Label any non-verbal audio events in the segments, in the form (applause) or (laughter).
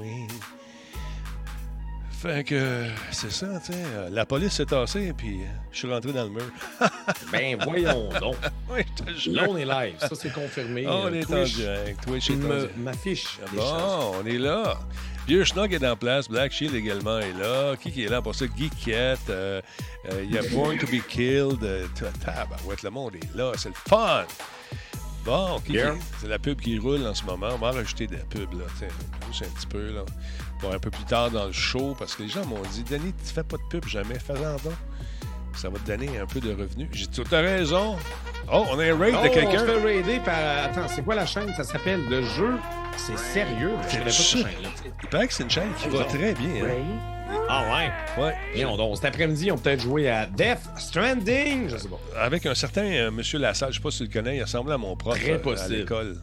oui. Fait que, c'est ça, tu sais. euh, La police s'est tassée, puis euh, je suis rentré dans le mur. (laughs) Ben voyons donc. (laughs) oui, je te jure. Là, on est live. Ça, c'est confirmé. on Euh, est en direct. Twitch est m'affiche choses. Bon, on est là. Vieux Schnog est en place. Black Shield également est là. Qui qui est là? Pour ça? Geekette. euh, euh, Il y a Born to be Killed. Euh, ta- tabarouette, le monde est là. C'est le fun. Bon, Yeah. qui- c'est la pub qui roule en ce moment. On va rajouter des pubs, là. Tiens, un petit peu, là. Pour un peu plus tard dans le show, parce que les gens m'ont dit Denis, tu fais pas de pub jamais. Fais-en donc. Ça va te donner un peu de revenus. J'ai dit, t'as raison. Oh, on a un raid Oh, de on quelqu'un. se fait raider par... Attends, c'est quoi la chaîne? Ça s'appelle Le Jeu. C'est sérieux. Je pas cette sûr. chaîne-là. Il paraît que c'est une chaîne qui va très bien. hein. Ah ouais? Ouais. Voyons donc, cet après-midi, on peut peut-être joué à Death Stranding. Je sais pas. Avec un certain euh, Monsieur Lassalle, je sais pas si tu le connais, il ressemble à mon prof Très euh, à l'école.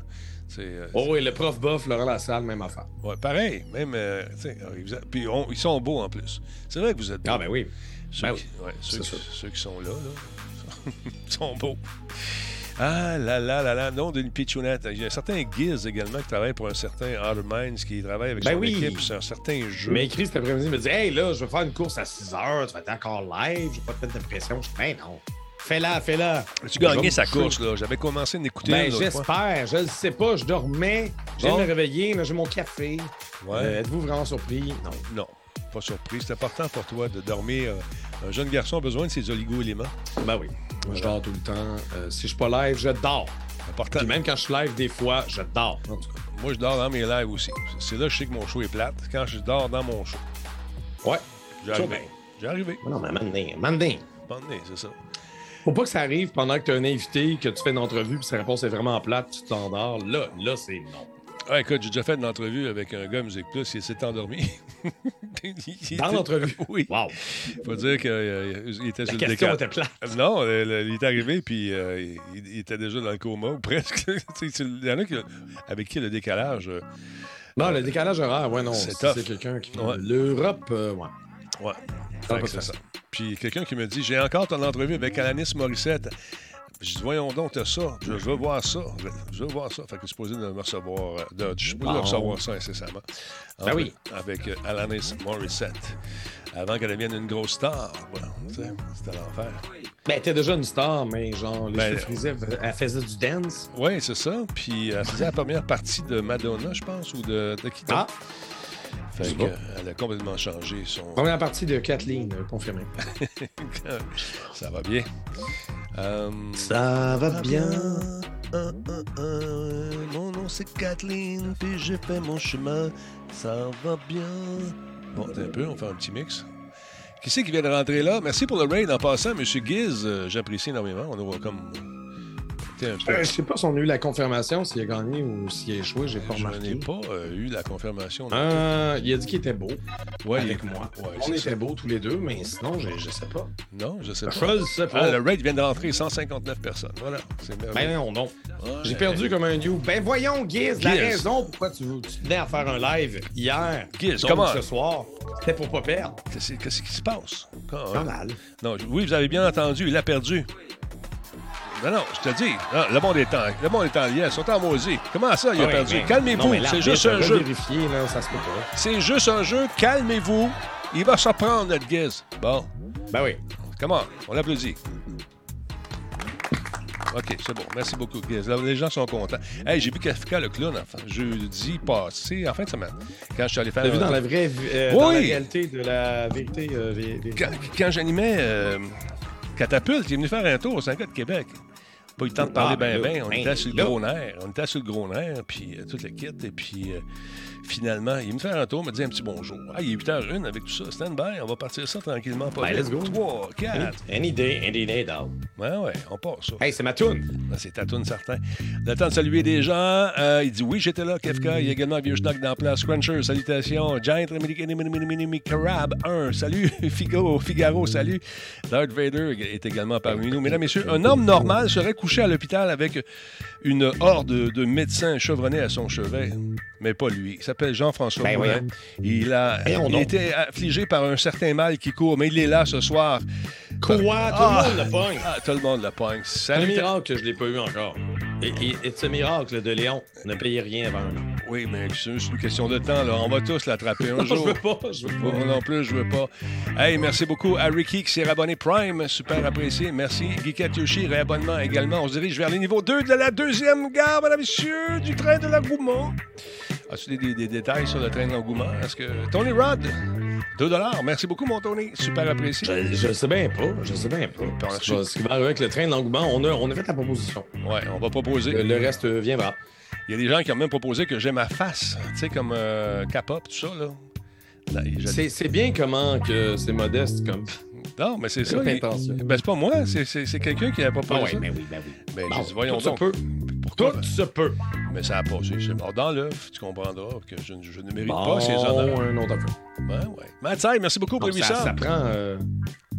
Euh, Oh, et le prof bof, Laurent Lassalle, même affaire. ouais, pareil, même. euh, a- puis on- ils sont beaux en plus. C'est vrai que vous êtes beaux. Ah ben oui. Ceux, ben qui, oui. ouais, ceux, qui, sûr. ceux qui sont là, là, (laughs) ils sont beaux. Ah là là là là, non d'une pitchounette. Il y a un certain Giz également qui travaille pour un certain Outer Minds qui travaille avec Ben son oui. équipe sur un certain jeu. Il m'a écrit cet après-midi, il m'a dit Hey là, je vais faire une course à 6 heures, tu vas être encore live, je vais pas de pression. Je dis Ben non. Fais-la, fais-la. Gagné me sa course, là? J'avais commencé à l'écouter. Ben j'espère, je le sais pas, je dormais, je viens Bon. me réveiller, j'ai mon café. Ouais. Euh, Êtes-vous vraiment surpris? Non. Non, pas surpris. C'est important pour toi de dormir. Un jeune garçon a besoin de ses oligo-éléments. Ben oui. Moi, je dors tout le temps. Euh, si je suis pas live, je dors. Important. Puis même quand je suis live, des fois, je dors. En tout cas. Moi, je dors dans mes lives aussi. C'est là que je sais que mon show est plate, quand je dors dans mon show. Ouais. J'ai arrivé. ben. J'ai arrivé. Non, mais mandin, mandin. À un moment donné, c'est ça. Faut pas que ça arrive pendant que tu as un invité, que tu fais une entrevue, puis sa réponse est vraiment plate, tu t'endors. Là, là, c'est non. Ah, écoute, j'ai déjà fait une entrevue avec un gars à Musique Plus, il s'est endormi. (laughs) Il Dans était- l'entrevue? (laughs) Oui. Wow. Faut dire qu'il était La sur le décal. était plate. Non, le- le- il est arrivé, puis euh, il, il était déjà dans le coma, ou presque. (laughs) Il y en a qui, avec qui le décalage. euh, Non, le décalage horaire, ouais, non. C'est. C'est quelqu'un qui. Ouais. L'Europe, euh, ouais. Ouais. C'est ça. Puis quelqu'un qui me dit J'ai encore ton entrevue avec Alanis Morissette. Je dis Voyons donc, t'as ça. Je, je veux voir ça. Je, veux voir ça. Fait que je suis supposé de me recevoir. euh, De, je suis supposé de Bon. recevoir ça incessamment. Ben En- oui. Avec euh, Alanis Morissette. Avant qu'elle devienne une grosse star. Voilà, C'était l'enfer. Ben, t'es déjà une star, mais genre, les Ben, frisés, elle faisait du dance. Oui, c'est ça. Puis elle faisait la première partie de Madonna, je pense, ou de, de qui Ah, Fait que, euh, elle a complètement changé son. première partie de Kathleen, euh, confirmé. (laughs) ça va bien. Euh, Ça va bien. Mon nom c'est Kathleen, puis j'ai fait mon chemin. Ça va bien. Bon, un peu, on fait un petit mix. Qui c'est qui vient de rentrer là? Merci pour le raid en passant, Monsieur Giz. J'apprécie énormément. On a comme. Été un peu- Euh, je sais pas si on a eu la confirmation, s'il a gagné ou s'il a échoué, j'ai pas Je remarqué. n'ai pas euh, eu la confirmation. Euh, il a dit qu'il était beau Ouais, avec il- moi. Ouais, on était beaux tous les deux, mais sinon, je, je sais pas. Non, je sais pas. Je le sais Ah, pas. le raid vient de rentrer 159 personnes. Voilà. C'est. Ben non, non. Ouais. J'ai perdu comme un new. Ben voyons, Giz, la raison pourquoi tu, tu tenais à faire un live hier. Giz, comment? ce soir, c'était pour pas perdre. Qu'est-ce qui se passe? Quand- Pas mal. Non, je- oui, vous avez bien entendu, il a perdu. Non, non, je te dis, non, le monde est en, le monde est en lien, ils sont en maudit. Comment ça, il a Ouais, perdu? mais- non, Calmez-vous, c'est juste un jeu. C'est juste un jeu, calmez-vous. Il va se prendre, notre guise. Bon, Ben oui. comment? On applaudit. OK, c'est bon. Merci beaucoup, Giz. Là, Les gens sont contents. Hey, j'ai vu Kafka le clown enfin, jeudi passé, en fin de semaine, quand je suis allé faire... T'as vu un- dans la vraie euh, dans la réalité de la vérité. euh, Quand, quand j'animais euh, Catapulte, il est venu faire un tour, un gars de Québec. Pas eu le temps de parler Ah, bien, ben bien. là, On ben était sur le là. gros nerf. On était sur le gros nerf, puis euh, toute la kit. Et puis, euh, finalement, il me fait un tour, me dit un petit bonjour. Ah, il est 8h01 avec tout ça. Stand by, on va partir ça tranquillement. Pas Ben, let's go. 3, 4. Any day, any day, dog. Ouais, ouais, on part ça. Hey, c'est ma toune. Ah, C'est ta toune, certain. Le temps de saluer des gens. Euh, il dit oui, j'étais là, Kefka. Il y a également Vieux Schnock dans la place. Cruncher, salutations. Giant Carab 1, salut. (laughs) Figaro, Figaro, salut. Darth Vader est également parmi nous. Mesdames, Messieurs, un homme normal serait couché à l'hôpital avec une horde de médecins chevronnés à son chevet. Mais pas lui. Il s'appelle Jean-François Ben Moulin. Il a Voyons il était affligé par un certain mal qui court, mais il est là ce soir. Quoi? Tout Ah. le monde le pogne. Ah, tout le monde le pogne. C'est un miracle que je l'ai pas eu encore. Et, et, et ce miracle de Léon, ne payez rien avant un an. Oui, mais c'est une question de temps. Là. On va tous l'attraper un jour. (laughs) je veux pas, je veux pas. Moi non plus, je veux pas. Hey, merci beaucoup à Ricky qui s'est rabonné Prime. Super apprécié. Merci. Guy Yoshi, réabonnement également. On se dirige vers le niveau 2 de la deuxième gare, mesdames et messieurs, du train de l'engouement. As-tu des, des, détails sur le train de l'engouement? Est-ce que. Tony Rod, 2 Merci beaucoup, mon Tony. Super apprécié. Je, je sais bien pas. Je sais bien pas. Va, ce qui va arriver avec le train de l'engouement, on a, on a fait la proposition. Ouais, on va proposer. Le, le reste viendra. Il y a des gens qui ont même proposé que j'ai ma face, tu sais, comme euh, K-pop, tout ça, là. C'est bien comment que c'est modeste comme. Non, mais c'est ça. Il, ben, c'est pas moi, c'est quelqu'un qui a proposé ah ça. Ben oui, ben oui. Ben, bon, j'ai dit, voyons donc. Peut. Pourquoi? Tout se peut. Mais ça a passé. C'est mort dans l'œuf. Tu comprendras que je, je ne mérite bon, pas ces honneurs. un autre peu. Ben, ouais. Matsai, merci beaucoup pour Donc, ça, ça prend euh,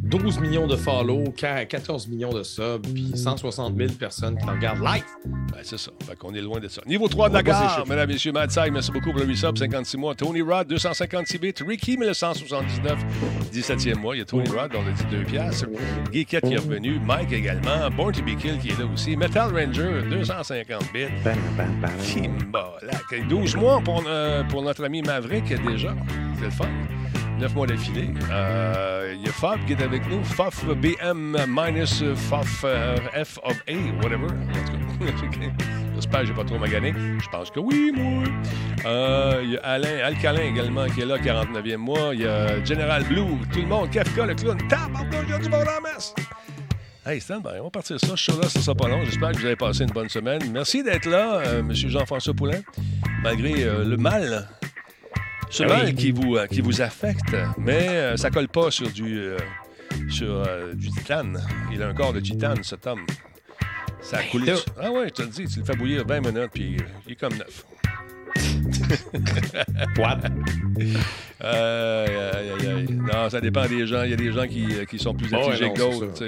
12 millions de follow, 14 millions de subs, puis 160 000 personnes qui regardent live. Ben, c'est ça. Fait qu'on est loin de ça. Niveau 3 de la gare, mesdames, messieurs, Matsai, merci beaucoup pour le resub, 56 mois. Tony Rod, 256 bits. Ricky, 1979, 17e mois. Il y a Tony Rod, on a dit 2 piastres. Guy Kett qui est revenu. Mike également. Born to be Kill qui est là aussi. Metal Ranger, 250 bits. Kimba, là, 12 mois pour, euh, pour notre ami Maverick déjà. C'est le fun. 9 mois d'affilée. Euh, Il y a Fof qui est avec nous. Fof BM minus Fof euh, F of A, whatever. (laughs) J'espère que j'ai pas trop magané. Je pense que oui, moi. Euh, Il y a Alain Alcalin également qui est là, 49e mois. Il y a General Blue, tout le monde. Kafka, le clown. Il y a du monde en masse. Hey, stand by. On va partir ça. Je suis là, ça sera pas long. J'espère que vous avez passé une bonne semaine. Merci d'être là, euh, M. Jean-François Poulain. Malgré euh, le mal ce mal qui vous, euh, qui vous affecte, mais euh, ça colle pas sur du, euh, sur, du titane. Il a un corps de titane, cet homme. Ça Ben coule. Ah ouais, je te le dis, tu le fais bouillir 20 minutes, puis il est comme neuf. (laughs) What? Euh, aïe, aïe, aïe. Non, ça dépend des gens. Il y a des gens qui, euh, qui sont plus affligés que d'autres. c'est-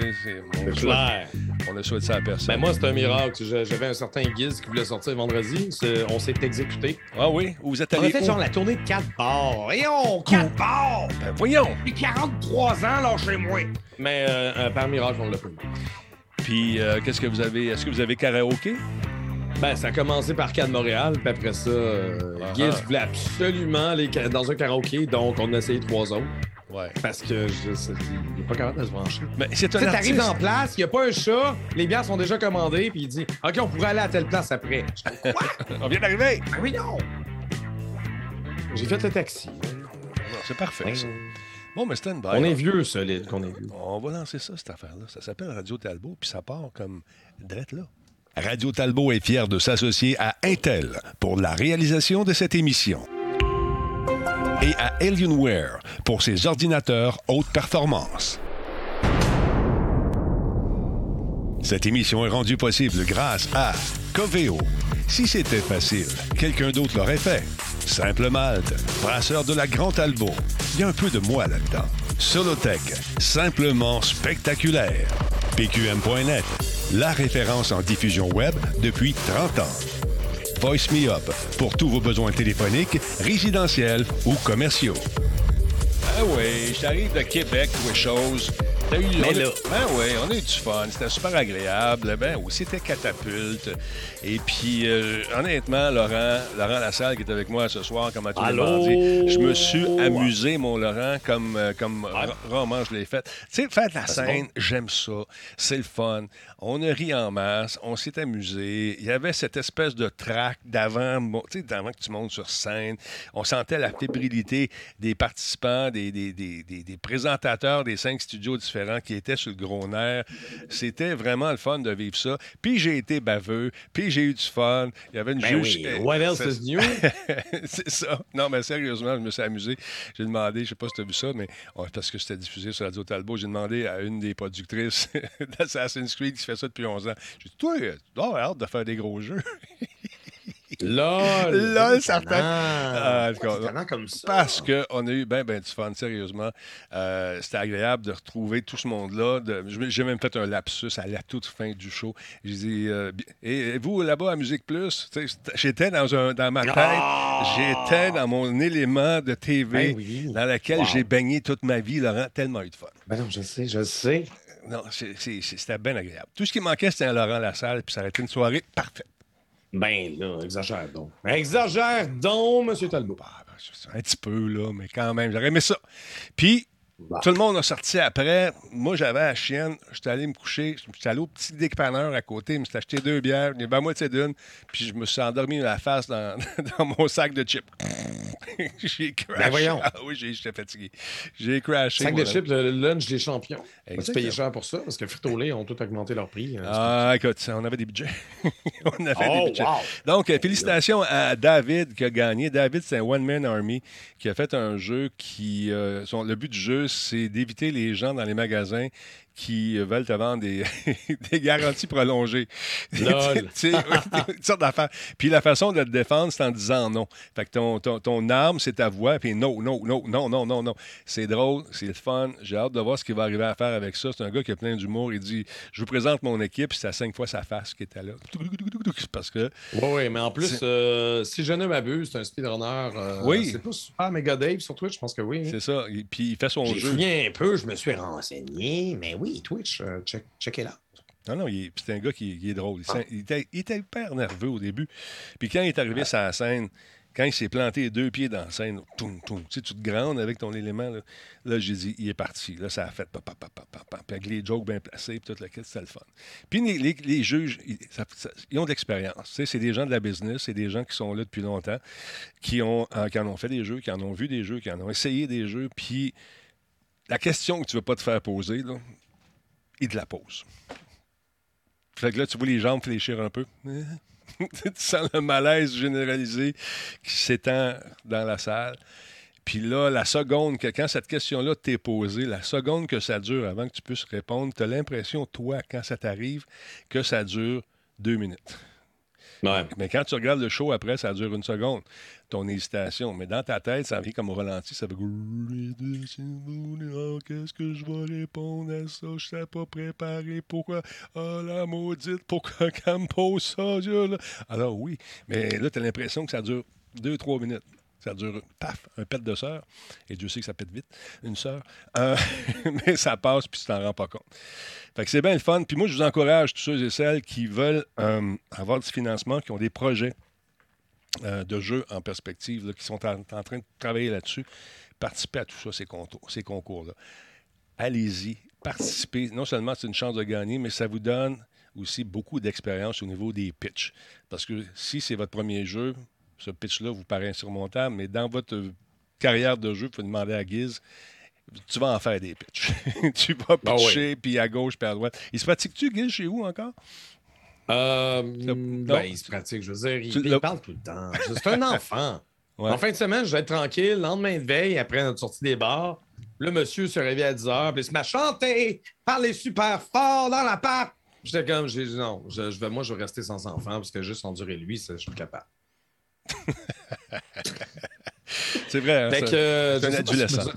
On, le souhaite- clair. on le souhaite ça à personne. Ben moi, c'est un miracle. J'avais un certain Giz qui voulait sortir vendredi. On s'est exécuté. Ah oui? Vous êtes On allé a fait où? genre la tournée de 4 bars. Et on, 4 bars! Ben, voyons! J'ai 43 ans, là, chez moi. Mais euh, euh, par miracle, on l'a pas. Puis, euh, qu'est-ce que vous avez? Est-ce que vous avez karaoké? Ben, ça a commencé par Cannes Montréal, puis après ça, euh, Ah. Giz voulait absolument aller ca- dans un karaoké, donc on a essayé trois autres. Ouais. Parce que je il est pas capable de se brancher. Mais c'est un t'arrives dans place, il n'y a pas un chat, les bières sont déjà commandées, puis il dit OK, on pourrait aller à telle place après. Je dis, Quoi? (laughs) On vient d'arriver! Ben oui, non! J'ai fait le taxi. Non, C'est parfait, ça. Bon, mais stand by. On est vieux, solide, qu'on est vieux. On va lancer ça, cette affaire-là. Ça s'appelle Radio Talbot, puis ça part comme drette là. Radio Talbot est fier de s'associer à Intel pour la réalisation de cette émission. Et à Alienware pour ses ordinateurs haute performance. Cette émission est rendue possible grâce à Coveo. Si c'était facile, quelqu'un d'autre l'aurait fait. Simple Malte, brasseur de la Grande Talbot. Il y a un peu de moi là-dedans. Solotech, simplement spectaculaire. PQM.net, la référence en diffusion web depuis 30 ans. Voice Me Up, pour tous vos besoins téléphoniques, résidentiels ou commerciaux. Ah oui, je t'arrive de Québec, ou chose. T'as eu Mais on a- là- Ben oui, on a eu du fun. C'était super agréable. Ben oui, c'était catapulte. Et puis, euh, honnêtement, Laurent, Laurent Lassalle qui est avec moi ce soir, comme à tous les mardis, je me suis amusé, mon Laurent, comme, euh, comme ra- rarement je l'ai fait. Tu sais, faire de la scène, j'aime ça. C'est le fun. On a ri en masse. On s'est amusé. Il y avait cette espèce de trac d'avant, tu sais, d'avant que tu montes sur scène. On sentait la fébrilité des participants, des, des, des, des- des présentateurs des cinq studios différents qui étaient sur le gros nerf. C'était vraiment le fun de vivre ça. Puis j'ai été baveux, puis j'ai eu du fun. Il y avait une Ben juge. oui, euh, what else is new? (laughs) c'est ça. Non, mais sérieusement, je me suis amusé. J'ai demandé, je sais pas si tu as vu ça, mais parce que c'était diffusé sur Radio Talbot, j'ai demandé à une des productrices (laughs) d'Assassin's Creed qui fait ça depuis 11 ans. J'ai dit, toi, tu dois avoir hâte de faire des gros jeux. LOL! Lol, certain. Ah, comme ça. Parce qu'on a eu ben, ben du fun, sérieusement. Euh, C'était agréable de retrouver tout ce monde-là. J'ai même fait un lapsus à la toute fin du show. J'ai dit, euh, et, vous, là-bas, à Musique Plus, j'étais dans, un, dans ma tête, Ah! j'étais dans mon élément de TV Ben oui. dans lequel Wow. j'ai baigné toute ma vie, Laurent, tellement eu de fun. Ben non, je sais, je sais. Non, c'était bien agréable. Tout ce qui manquait, c'était un Laurent Lassalle, puis ça aurait été une soirée parfaite. Ben là, exagère donc. Exagère donc, M. Talbot. Ah, ben, un petit peu, là, mais quand même, j'aurais aimé ça. Puis, Bah. tout le monde a sorti après. Moi, j'avais la chienne. J'étais allé me coucher. J'étais allé au petit dépanneur à côté. Je me suis acheté deux bières. Avait à moitié d'une. Puis je me suis endormi la face dans, (laughs) dans mon sac de chips. (laughs) j'ai crashé. Ben voyons. Ah oui, j'ai- j'étais fatigué. J'ai crashé. Sac de chips, le lunch des champions. Tu payé cher pour ça? Parce que Frito-Lay ont tout augmenté leur prix. hein. Ah, écoute, on avait des budgets. (laughs) on avait des Oh, budgets. wow. Donc, euh, félicitations à David qui a gagné. David, c'est un one-man army qui a fait un jeu qui. euh, son- le but du jeu, c'est d'éviter les gens dans les magasins qui euh, veulent te vendre des, (laughs) des garanties prolongées. (laughs) Lol. (laughs) Tu sais, d'affaires. Puis la façon de te défendre, c'est en disant non. Fait que ton, ton, ton arme, c'est ta voix, puis non, non, non, non, non, non, non. C'est drôle, c'est fun. J'ai hâte de voir ce qu'il va arriver à faire avec ça. C'est un gars qui a plein d'humour. Il dit Je vous présente mon équipe, c'est à cinq fois sa face qui était là. Parce que. Oui, oui, mais en plus, euh, si je ne m'abuse, c'est un speedrunner. euh, Oui. C'est pas super Mega Dave sur Twitch, je pense que oui. C'est ça. Puis il fait son jeu. fouillé un peu, je me suis renseigné, mais oui, Twitch, euh, check, checkez là. Non, non, puis c'est un gars qui, qui est drôle. Il, Ah. il était, il était hyper nerveux au début. Puis quand il est arrivé sur la scène, quand il s'est planté les deux pieds dans la scène, toum, toum, tu sais, tu te grandes avec ton élément. Là, Là, j'ai dit, il est parti. Là, ça a fait pa, pa, pa, pa, pa, pa. Puis avec les jokes bien placés, puis tout le kit, c'était le fun. Puis les, les- les juges, ils, ça- ça- ils ont de l'expérience. Tu sais, c'est des gens de la business, c'est des gens qui sont là depuis longtemps, qui, ont, euh, qui en ont fait des jeux, qui en ont vu des jeux, qui en ont essayé des jeux. Puis la question que tu ne veux pas te faire poser, là, ils te la posent. Fait que là, tu vois les jambes fléchir un peu. (laughs) tu sens le malaise généralisé qui s'étend dans la salle. Puis là, la seconde que, quand cette question-là t'est posée, la seconde que ça dure avant que tu puisses répondre, tu as l'impression, toi, quand ça t'arrive, que ça dure deux minutes. Ouais. Mais quand tu regardes le show après, ça dure une seconde, ton hésitation. Mais dans ta tête, ça vient comme au ralenti, ça fait Ah, Qu'est-ce que je vais répondre à ça? Je ne sais pas préparer. Pourquoi? Ah, la maudite, pourquoi (laughs) qu'elle me pose ça? Là? Alors oui, mais là, tu as l'impression que ça dure deux, trois minutes. Ça dure, paf, un pet de sœur. Et Dieu sait que ça pète vite, une sœur. Euh, (laughs) mais ça passe, puis tu t'en rends pas compte. Fait que c'est bien le fun. Puis moi, je vous encourage, tous ceux et celles qui veulent euh, avoir du financement, qui ont des projets euh, de jeux en perspective, là, qui sont en, en train de travailler là-dessus, participez à tout ça, ces, ces concours-là. Allez-y, participez. Non seulement c'est une chance de gagner, mais ça vous donne aussi beaucoup d'expérience au niveau des pitchs. Parce que si c'est votre premier jeu, ce pitch-là vous paraît insurmontable, mais dans votre carrière de jeu, il faut demander à Guise, tu vas en faire des pitchs. (laughs) tu vas Ah pitcher, puis à gauche, puis à droite. Il se pratique-tu, Guise, chez vous encore? Euh, ben, il se pratique, je veux dire, il, il parle tout le temps. C'est un enfant. (laughs) Ouais. En fin de semaine, je vais être tranquille, lendemain de veille, après notre sortie des bars. Le monsieur se réveille à 10 h, puis il se met à chanter, parler super fort dans la patte. J'étais comme, j'ai dit non, je, moi, je vais rester sans enfant, parce que juste endurer lui, ça, je suis capable. (laughs) (laughs) C'est vrai. hein, ça- euh, (laughs) c'est un adolescent.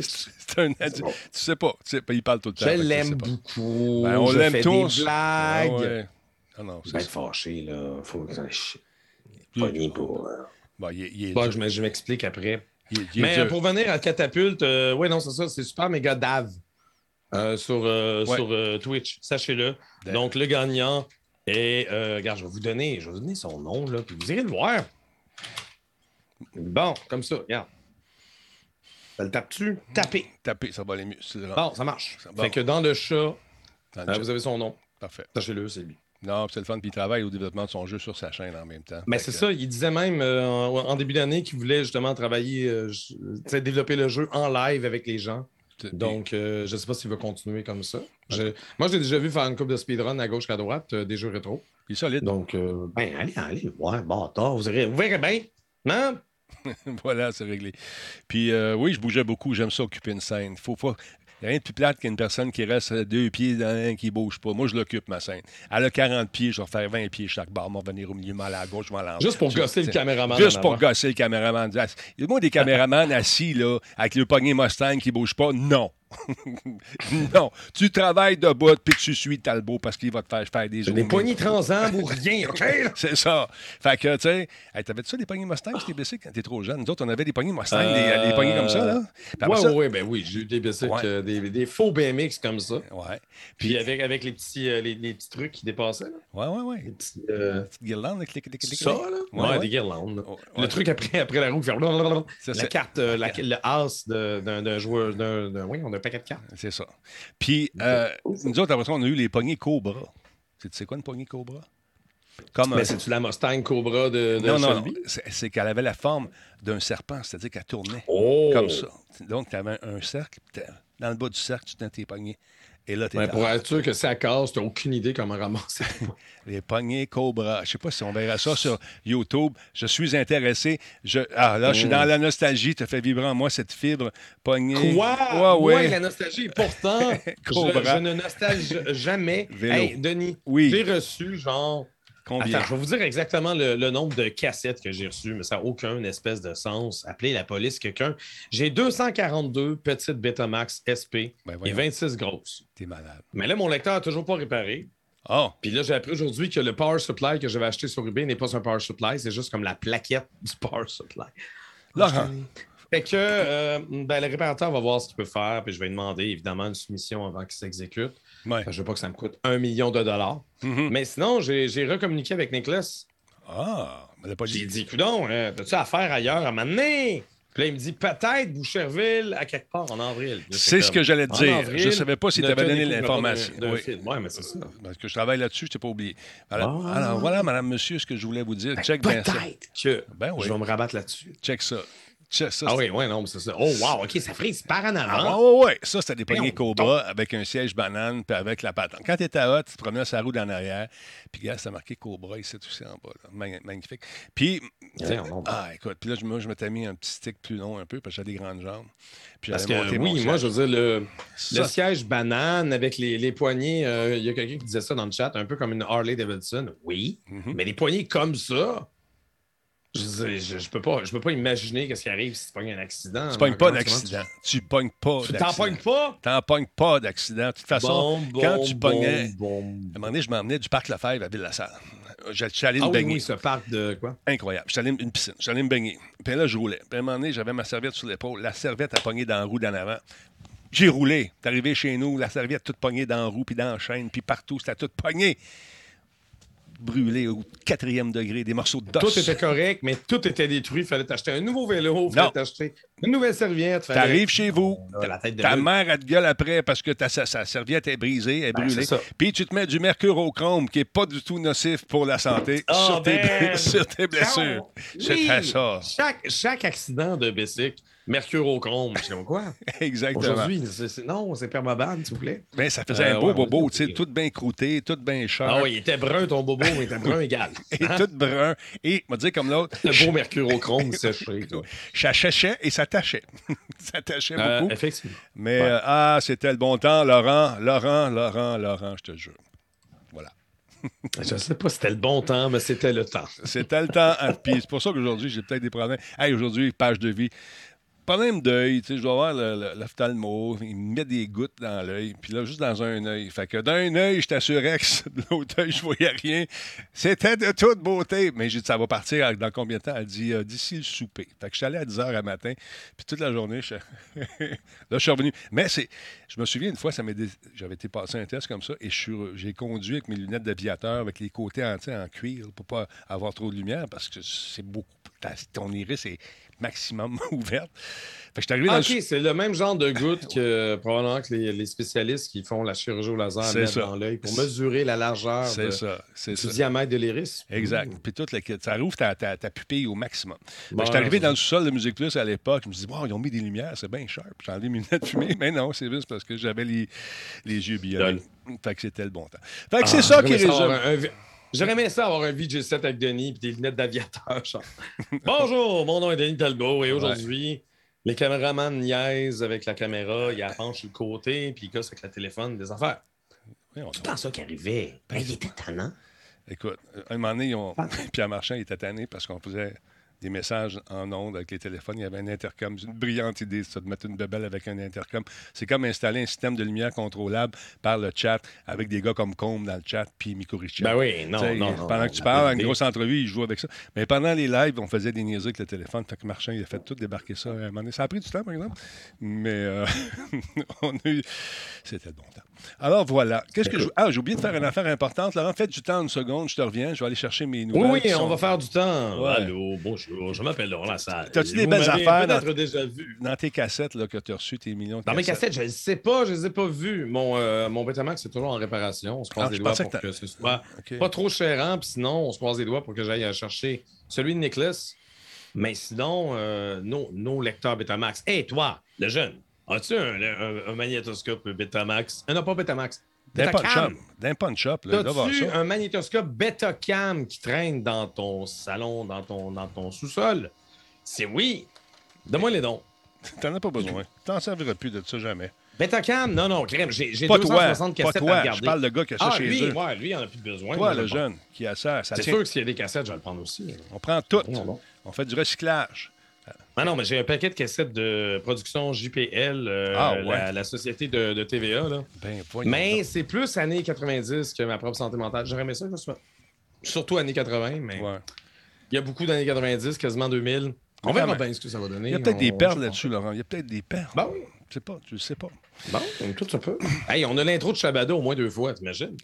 c'est un adulte. bon. Tu sais pas. Tu sais pas, il parle tout le temps. Je l'aime beaucoup. Ben, on l'aime tous. Des blagues. Ah ouais. Ah non, Je c'est vais être ça. fâché, là. Faut que pogné pour. euh, Bon, il, est- il est Bon, dur. je m'e- je m'explique après. Il il Mais dur. euh, pour venir à Catapulte, euh, ouais, non, c'est ça, c'est Super Méga Dave euh, sur, euh, Ouais. sur euh, Twitch, sachez-le. Donc, le gagnant est. euh, regarde, je vais vous donner, je vais vous donner son nom, là, puis vous irez le voir. Bon, comme ça, regarde. Ça le tape-tu? Tapez. Taper, ça va aller mieux. Bon, ça marche. Ça. Fait que dans le chat, Dans le euh, chat. vous avez son nom. Parfait. Sachez-le, c'est lui. Non, puis c'est le fun. Puis il travaille au développement de son jeu sur sa chaîne en même temps. Mais Fait c'est que- ça, il disait même euh, en, en début d'année qu'il voulait justement travailler, euh, je- tu sais, développer le jeu en live avec les gens. Donc, euh, je ne sais pas s'il va continuer comme ça. Je- moi, j'ai déjà vu faire une coupe de speedrun à gauche qu'à droite, euh, des jeux rétro. Il est solide. Donc, euh, ben, allez, allez, ouais, bâtard, vous, verrez, vous verrez bien. Non? (laughs) voilà, c'est réglé. Puis euh, oui, je bougeais beaucoup. J'aime ça occuper une scène. Faut pas. Il n'y a rien de plus plate qu'une personne qui reste deux pieds dans un qui ne bouge pas. Moi, je l'occupe, ma scène. Elle a 40 pieds, je vais faire 20 pieds chaque barre. Je vais venir au milieu, mal à la gauche, mal à. Juste pour gosser le caméraman. Juste pour gosser le caméraman. Il y a moi des caméramans assis, là, avec le poignet Mustang qui ne bouge pas. Non. (laughs) non. Tu travailles debout puis tu suis Talbot parce qu'il va te faire faire des Des poignées transam ou rien, (laughs) OK? C'est ça. Fait que, tu sais, hey, t'avais-tu ça des poignées Mustang c'était blessé quand t'es trop jeune? Nous autres, on avait des poignées Mustang, des, des poignées comme ça, là. Ouais, ça- ouais, ouais, ben oui, j'ai eu des bicycles, Ouais. euh, des, des faux BMX comme ça. Ouais. Puis avec, avec les, petits, euh, les, les petits trucs qui dépassaient, là. Ouais, ouais, ouais. Les petits, euh, Petite guirlande, là, clic, clic, clic, clic. ça, là? Ouais, Ouais, des guirlandes. Le truc après, après la roue qui fait. Ça, La carte, euh, la- le as de- d'un joueur, d'un. Oui, on a paquet de cartes. C'est ça. Puis, euh, nous autres, après ça, on a eu les poignées Cobra. Tu sais quoi, une poignée Cobra? Comme un- Mais c'est-tu la Mustang Cobra de, de Non, non, non. C'est c'est qu'elle avait la forme d'un serpent, c'est-à-dire qu'elle tournait Oh! comme ça. Donc, tu avais un cercle, puis t'as- dans le bas du cercle, tu tenais tes poignées. Et là, tu Ouais, pour être sûr que c'est à cause, t'as aucune idée comment ramasser. (laughs) les poignées Cobra. Je sais pas si on verra ça sur YouTube. Je suis intéressé. Je... Ah, là, je suis Mm. dans la nostalgie. Tu as fait vibrer en moi cette fibre poignée. Quoi? Ouais. Ouais, la nostalgie. Pourtant, je, (laughs) Cobra. je ne nostalgie jamais. Vélo. Hey, Denis, Oui. j'ai reçu genre. Combien? Attends, je vais vous dire exactement le, le nombre de cassettes que j'ai reçues, mais ça n'a aucun espèce de sens. Appelez la police, quelqu'un. J'ai 242 petites Betamax SP Ben, et voyons. 26 grosses. T'es malade. Mais là, mon lecteur n'a toujours pas réparé. Oh, Puis là, j'ai appris aujourd'hui que le Power Supply que j'avais acheté sur eBay n'est pas un Power Supply, c'est juste comme la plaquette du Power Supply. Laurent. Fait que euh, ben, le réparateur va voir ce qu'il peut faire, puis je vais lui demander évidemment une soumission avant qu'il s'exécute. ouais. Je veux pas que ça me coûte un million de dollars. Mhm. Mais sinon, j'ai recommuniqué avec Nicholas. Ah, mais pas J'ai dit. dit, coudon, euh, t'as-tu affaire ailleurs à m'amener? Puis là, il me dit, peut-être Boucherville à quelque part en avril. C'est ce que j'allais te dire. avril, Je savais pas si ne tu avais donné l'information. Oui. Ouais, mais c'est ça. Parce que je travaille là-dessus, je t'ai pas oublié. Alors, Ah. alors, voilà, madame, monsieur, ce que je voulais vous dire. Check bien ça. Peut-être que Ben oui. je vais me rabattre là-dessus. Check ça. Ça. Ah oui, ouais, non, mais c'est ça. Oh, wow, OK, ça frise par en Ah, avant. ouais, ouais. Ça, c'était des poignées Cobra avec un siège banane puis avec la patente. Quand tu étais à hot, tu te promenais sa roue d'en arrière. Puis, gars, ça marqué Cobra ici, tout ça en bas. là. Magnifique. Puis, ah, écoute, puis là, je, moi, je m'étais mis un petit stick plus long un peu parce que j'ai des grandes jambes. Puis, Parce j'avais que oui, moi, siège. je veux dire, le, le siège banane avec les, les poignées, euh, il y a quelqu'un qui disait ça dans le chat, un peu comme une Harley Davidson. Oui, Mhm. mais des poignées comme ça, je, je, je peux pas, je peux pas imaginer qu'est-ce qui arrive si tu pognes un accident. Tu pognes pas d'accident. Tu pognes pas Tu t'en pognes pas? T'en pognes pas d'accident. De toute façon, Bon, quand bon, tu pognais. bon. À un moment donné, je m'emmenais du parc Lefebvre à Ville-la-Salle. Je suis allé me Ah baigner. oui, ce parc de quoi? Incroyable. Je suis allé une piscine. Je suis allé me baigner. Puis là, je roulais. Puis à un moment donné, j'avais ma serviette sur l'épaule. La serviette a pogné dans la roue d'en avant. J'ai roulé. T'es arrivé chez nous, la serviette toute pognée dans la roue, puis dans la chaîne, puis partout, c'était tout pogné. Brûlé au quatrième degré, des morceaux d'os. Tout était correct, mais tout était détruit. Il fallait t'acheter un nouveau vélo, il fallait t'acheter une nouvelle serviette. fallait- T'arrives chez vous, On a la tête de ta mère, elle te gueule après parce que ta, sa, sa serviette est brisée, elle est Ben, brûlée. Puis tu te mets du mercurochrome qui n'est pas du tout nocif pour la santé Ah, sur, tes, ben, (laughs) sur tes blessures. Oui. C'était ça. Chaque, chaque accident de bicycle, mercurochrome. Je sais pas quoi? (laughs) Exactement. Aujourd'hui, non, c'est permabane, s'il vous plaît. Ben, ça faisait Euh, un beau ouais, bobo, tu sais, tout bien croûté, tout bien cher. Ah oui, il était brun ton bobo, mais il était brun égal. (laughs) Et tout brun. Et, on va dire comme l'autre, Le beau mercurochrome séché. (laughs) toi. ça séchait et ça tachait. ça tachait Euh, beaucoup. effectivement. Mais, ouais. euh, ah, c'était le bon temps, Laurent, Laurent, Laurent, Laurent, je te jure. Voilà. Je sais pas si c'était le bon temps, mais c'était le temps. C'était le temps. hein. Puis c'est pour ça qu'aujourd'hui, j'ai peut-être des problèmes. Hey, aujourd'hui, page de vie. Problème d'œil, tu sais, je dois avoir le- le- l'ophtalmo, il me met des gouttes dans l'œil, puis là, juste dans un œil. Fait que d'un œil, j'étais assurex, (laughs) de l'autre œil, je voyais rien. C'était de toute beauté. Mais j'ai dit, ça va partir dans combien de temps? Elle dit, euh, d'ici le souper. Fait que je suis allé à 10 h à matin, puis toute la journée, je... (laughs) là, je suis revenu. Mais c'est, je me souviens une fois, ça dé- j'avais été passer un test comme ça, et je j'ai conduit avec mes lunettes d'aviateur, avec les côtés en, tu sais, en cuir, pour pas avoir trop de lumière, parce que c'est beaucoup. Ton iris est maximum (laughs) ouverte. Fait que je suis arrivé dans Ah, le OK, c'est le même genre de goutte que probablement que les, les spécialistes qui font la chirurgie au laser C'est mettent ça. dans l'œil pour mesurer la largeur de- ça, du ça. diamètre de l'iris. Exact. Puis tout le. Ça rouvre ta, ta, ta pupille au maximum. Bon, je suis arrivé dans le sous-sol de Musique Plus à l'époque. Je me dit, wow, ils ont mis des lumières, c'est bien cher. J'ai enlevé mes (laughs) lunettes fumées. Mais non, c'est juste parce que j'avais les, les yeux billonnés. Fait que c'était le bon temps. Fait que Ah, c'est ça qui résume. un- J'aurais aimé ça avoir un VJ7 avec Denis et des lunettes d'aviateur. genre. (laughs) Bonjour, mon nom est Denis Talbot et aujourd'hui, les caméramans niaisent avec la caméra, ils la penchent sur le côté puis ils cassent avec le téléphone des affaires. Oui, on- ça qui arrivait? Ben, il était tannant. Écoute, un moment donné, ils ont... (laughs) Pierre Marchand il était tanné parce qu'on faisait des messages en ondes avec les téléphones. Il y avait un intercom. C'est une brillante idée, ça, de mettre une bebelle avec un intercom. C'est comme installer un système de lumière contrôlable par le chat avec des gars comme Combe dans le chat puis Miko Richard. Ben oui, non, non, Pendant non, que tu parles, une grosse entrevue, il joue avec ça. Mais pendant les lives, on faisait des niaiseries avec le téléphone. Fait que Marchand, il a fait tout débarquer ça. à un moment donné. Ça a pris du temps, par exemple. Mais euh, (laughs) on a eu... C'était le bon temps. Alors voilà. Qu'est-ce que je... Ah, j'ai oublié de faire une affaire importante. Laurent, faites du temps une seconde. Je te reviens. Je vais aller chercher mes nouvelles. Oui, on sont- va faire du temps. Ouais. Allô, bonjour, je m'appelle Laurent Lassalle. T'as-tu des belles affaires dans- déjà vu. Dans tes cassettes là, que tu as reçues, tes millions de Dans mes cassettes? je ne sais pas, je ne les ai pas vues. Mon, euh, mon Betamax, c'est toujours en réparation. On se croise Ah, les je doigts pour que ce soit OK. pas trop chérant, puis sinon, on se croise les doigts pour que j'aille euh, chercher celui de Nicholas. Mais sinon, euh, nos, nos lecteurs Betamax. Hé, toi, le jeune, as-tu un, un- un magnétoscope Betamax? Euh, non, pas Betamax. D'un punch Betacam. up. D'un punch up. Là, il doit avoir As-tu un magnétoscope Betacam qui traîne dans ton salon, dans ton, dans ton sous-sol? C'est oui. Donne-moi les dons. (laughs) T'en as pas besoin. T'en serviras plus de ça jamais. Betacam? Non, non, crème. J'ai j'ai Pas toi. 260 Pas cassettes à toi. regarder. Je parle de gars qui a ça ah, chez lui, eux. ouais, lui, il en a plus besoin. Toi, le jeune, qui a ça, ça C'est sûr que s'il y a des cassettes, je vais le prendre aussi. On prend tout. Voyons donc. On fait du recyclage. Ah non, mais j'ai un paquet de cassettes de production JPL, euh, Ah, ouais. la, la société de, de TVA. Là. Ben, Mais c'est plus années 90 que ma propre santé mentale. J'aurais aimé ça, je. Surtout années 80, mais Ouais. il y a beaucoup d'années 90, quasiment 2000. On verra bien ce que ça va donner. Il y a peut-être des perles là-dessus, Laurent. Il y a peut-être des perles. Ben oui. Je sais pas, tu sais pas. Bon, tout ça peut. Hey, on a l'intro de Shabada au moins deux fois, t'imagines?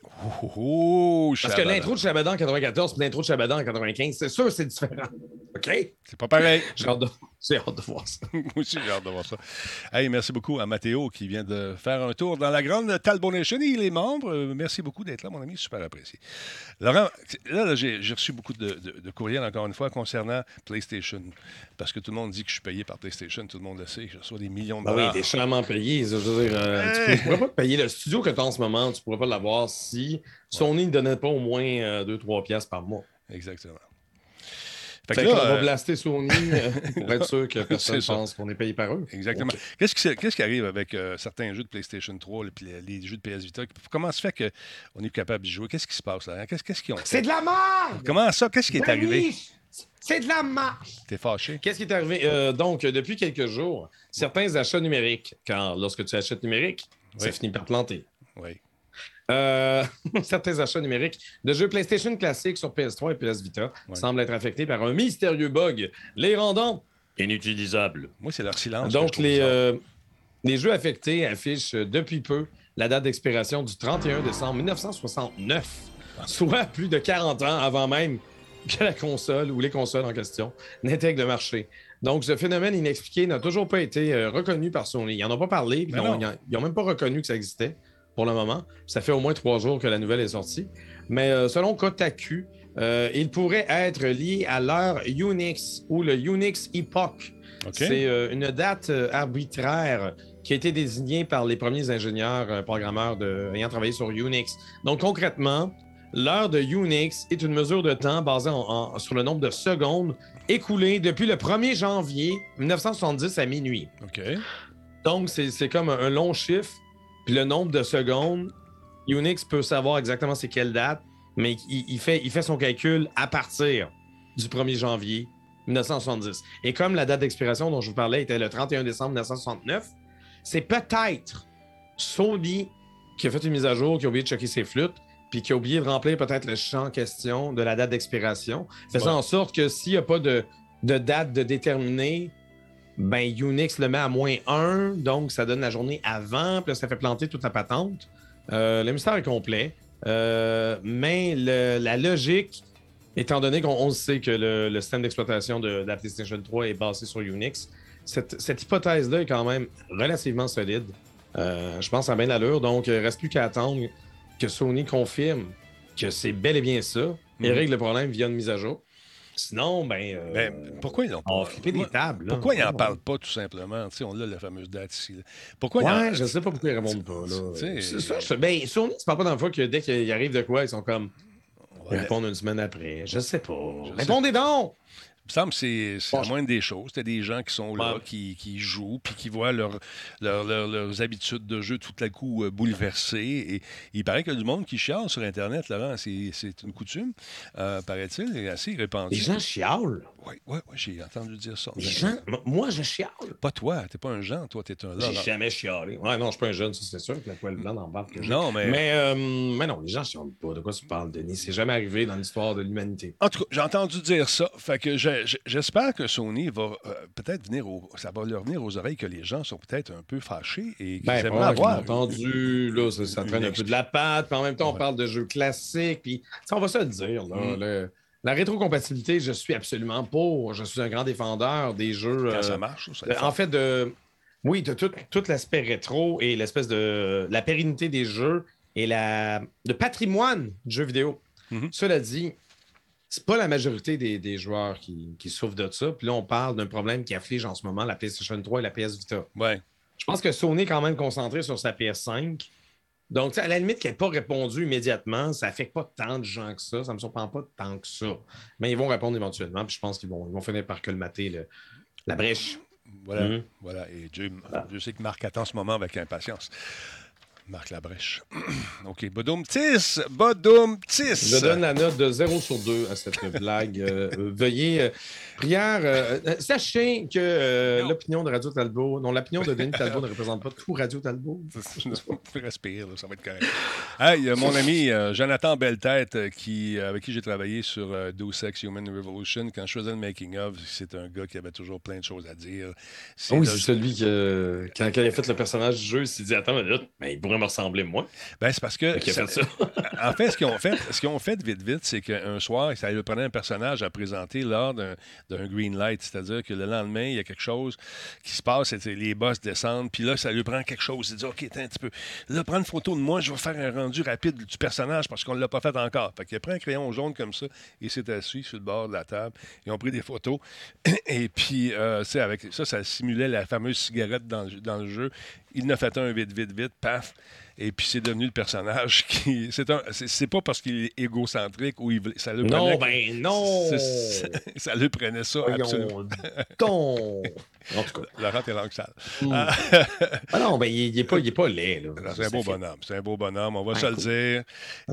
Oh, oh, Parce que l'intro de Shabada en 94 et l'intro de Shabada en 95, c'est sûr c'est différent. OK? C'est pas pareil. (laughs) J'ai hâte, de... hâte de voir ça. (laughs) Moi aussi, j'ai hâte de voir ça. Hey, merci beaucoup à Mathéo qui vient de faire un tour dans la grande Talbot Nation. Il est membre. Merci beaucoup d'être là, mon ami. Super apprécié. Laurent, là, là, j'ai reçu beaucoup de, de- de courriels, encore une fois, concernant PlayStation. Parce que tout le monde dit que je suis payé par PlayStation. Tout le monde le sait. Je reçois des millions de Ben oui, dollars. t'es charmant payé. Je veux dire, euh, tu ne pourrais pas te payer le studio que tu as en ce moment, tu pourrais pas l'avoir si Sony ne donnait pas au moins 2-3 piastres par mois. Exactement. Fait, Fait que là, là, on va euh, blaster Sony euh, pour être sûr que (laughs) personne pense qu'on est payé par eux. Exactement. Qu'est-ce qui, qu'est-ce qui arrive avec euh, certains jeux de PlayStation 3 et les, les jeux de PS Vita? Comment se fait qu'on est capable d'y jouer? Qu'est-ce qui se passe là? Qu'est-ce, qu'est-ce qu'ils ont fait? C'est de la merde! Comment ça? Qu'est-ce qui est arrivé? C'est de la merde! T'es fâché? Qu'est-ce qui est arrivé? Euh, donc, depuis quelques jours, certains achats numériques, car lorsque tu achètes numérique, ça Oui. finit par planter. Oui. Euh, (laughs) certains achats numériques de jeux PlayStation classiques sur PS3 et PS Vita semblent être affectés par un mystérieux bug, les rendant inutilisables. Moi, c'est leur silence. que Donc, les, euh, les jeux affectés affichent depuis peu la date d'expiration du 31 décembre 1969, soit plus de 40 ans avant même que la console ou les consoles en question n'intègrent le marché. Donc, ce phénomène inexpliqué n'a toujours pas été euh, reconnu par Sony. Ils n'en ont pas parlé, ils non. n'ont même pas reconnu que ça existait pour le moment. Ça fait au moins trois jours que la nouvelle est sortie. Mais euh, selon Kotaku, euh, il pourrait être lié à l'heure Unix ou le Unix Epoch. C'est une date arbitraire qui a été désignée par les premiers ingénieurs programmeurs de, ayant travaillé sur Unix. Donc concrètement, l'heure de Unix est une mesure de temps basée en- en- sur le nombre de secondes écoulées depuis le 1er janvier 1970 à minuit. OK. Donc c'est comme un, un long chiffre, puis le nombre de secondes, Unix peut savoir exactement c'est quelle date, mais il, il fait, il fait son calcul à partir du 1er janvier 1970. Et comme la date d'expiration dont je vous parlais était le 31 décembre 1969, c'est peut-être Sony qui a fait une mise à jour, qui a oublié de checker ses flûtes, puis qui a oublié de remplir peut-être le champ en question de la date d'expiration, faisant en sorte que s'il n'y a pas de, de date de déterminer, ben Unix le met à moins 1, donc ça donne la journée avant, puis ça fait planter toute la patente. Euh, le mystère est complet, euh, mais le- la logique, étant donné qu'on on sait que le, le système d'exploitation de, de la PlayStation 3 est basé sur Unix, cette, cette hypothèse-là est quand même relativement solide. Euh, je pense à bien l'allure, donc il reste plus qu'à attendre que Sony confirme que c'est bel et bien ça et Mhm. règle le problème via une mise à jour. Sinon, ben, euh, Ben, pourquoi ils n'ont on va pas. flipper des tables. là. Pourquoi ils n'en Ouais. parlent pas, tout simplement? Tu sais, on a la fameuse date ici. là. Pourquoi ils Ouais, en- je sais pas pourquoi ils répondent pas. là. Ça, je... Ben, Sony, c'est pas la première fois que dès qu'il arrive de quoi, ils sont comme. Ouais. Ils répondent une semaine après. Je sais pas. Répondez donc! Me semble que c'est la moindre des choses. T'as des gens qui sont là, Ouais. qui, qui jouent, puis qui voient leur- leur- leur- leurs habitudes de jeu tout à coup euh, bouleversées. Et il paraît qu'il y a du monde qui chiale sur Internet, Laurent. C'est une coutume, euh, paraît-il, assez répandue. Les gens chialent. Oui, oui, oui, j'ai entendu dire ça. Les gens, moi, je chiale. Pas toi, t'es pas un Jean, toi, t'es un J'ai jamais chialé. Ouais, non, je suis pas un jeune, ça, c'est sûr, que la poêle blanc dans le barbe que j'ai. Non, mais... Mais, euh, mais non, les gens chialent pas. De quoi tu parles, Denis? C'est jamais arrivé dans l'histoire de l'humanité. En tout cas, j'ai entendu dire ça. Fait que je- je- j'espère que Sony va euh, peut-être venir au, ça va leur venir aux oreilles que les gens sont peut-être un peu fâchés et qu'ils Ben, aimeraient avoir. entendu, là, ça, ça traîne un peu de la patte, puis en même temps, on Ouais. parle de jeux classiques, puis on va se le dire, là, Mm. le- la rétrocompatibilité, je suis absolument pour. Je suis un grand défendeur des jeux. Quand euh, ça marche, ça, Euh, en fait, de... oui, de tout, tout l'aspect rétro et l'espèce de la pérennité des jeux et la... le patrimoine du jeu vidéo. Mhm. Cela dit, c'est pas la majorité des, des joueurs qui, qui souffrent de ça. Puis là, on parle d'un problème qui afflige en ce moment la PlayStation 3 et la PS Vita. Ouais. Je pense que Sony est quand même concentré sur sa PS5. Donc, à la limite, qu'elle n'ait pas répondu immédiatement, ça n'affecte pas tant de gens que ça. Ça ne me surprend pas tant que ça. Mais ils vont répondre éventuellement. Puis je pense qu'ils vont, ils vont finir par colmater le- la brèche. Voilà. Mhm. voilà. Et Dieu, Voilà. je sais que Marc attend ce moment avec impatience. Marc Labrèche. (clears throat) OK. Bodoum Tis. Bodoum Tis. Je donne la note de 0 sur 2 à cette (laughs) blague. Euh, euh, veuillez, euh, prière, euh, sachez que l'opinion de Radio Talbot, non, l'opinion de Denis Talbot ne représente pas tout Radio Talbot. (laughs) Respire, là, ça va être correct. Hey, mon ami Jonathan Belletête, qui, avec qui j'ai travaillé sur euh, Deus Ex Human Revolution, quand je faisais le making-of, c'est un gars qui avait toujours plein de choses à dire. Oui, c'est celui qui, quand, quand il a fait le personnage du jeu, il s'est dit Attends, une minute, mais il pourrait me ressembler, moi. Ben, c'est parce que. Qui a ça- fait ça. (laughs) en fait, ce qu'ils ont fait, ce qu'ils ont fait vite, vite, c'est qu'un soir, ça lui prenait un personnage à présenter lors d'un green light. C'est-à-dire que le lendemain, il y a quelque chose qui se passe, les boss descendent, puis là, ça lui prend quelque chose. Il dit OK, attends un petit peu. Là, prends une photo de moi, je vais faire un rendu rapide du personnage parce qu'on ne l'a pas fait encore. Fait qu'il a pris un crayon jaune comme ça et s'est assis sur le bord de la table. Ils ont pris des photos. (clears throat) Et puis, euh, tu sais, avec ça, ça simulait la fameuse cigarette dans le jeu. Il a fait un vite, vite, vite, paf. Et puis, c'est devenu le personnage (laughs) qui. C'est un- c'est- pas parce qu'il est égocentrique ou il, voulait- ça le Non, prenait. ben non! (laughs) C'est- Ça lui prenait ça, absolument. Voyons donc. (laughs) En tout cas. Laurent, t'es langue sale. Ah non, ben il n'est pas, il est pas laid. Là. C'est un beau fait. bonhomme. C'est un beau bonhomme, on va Ah, se le dire.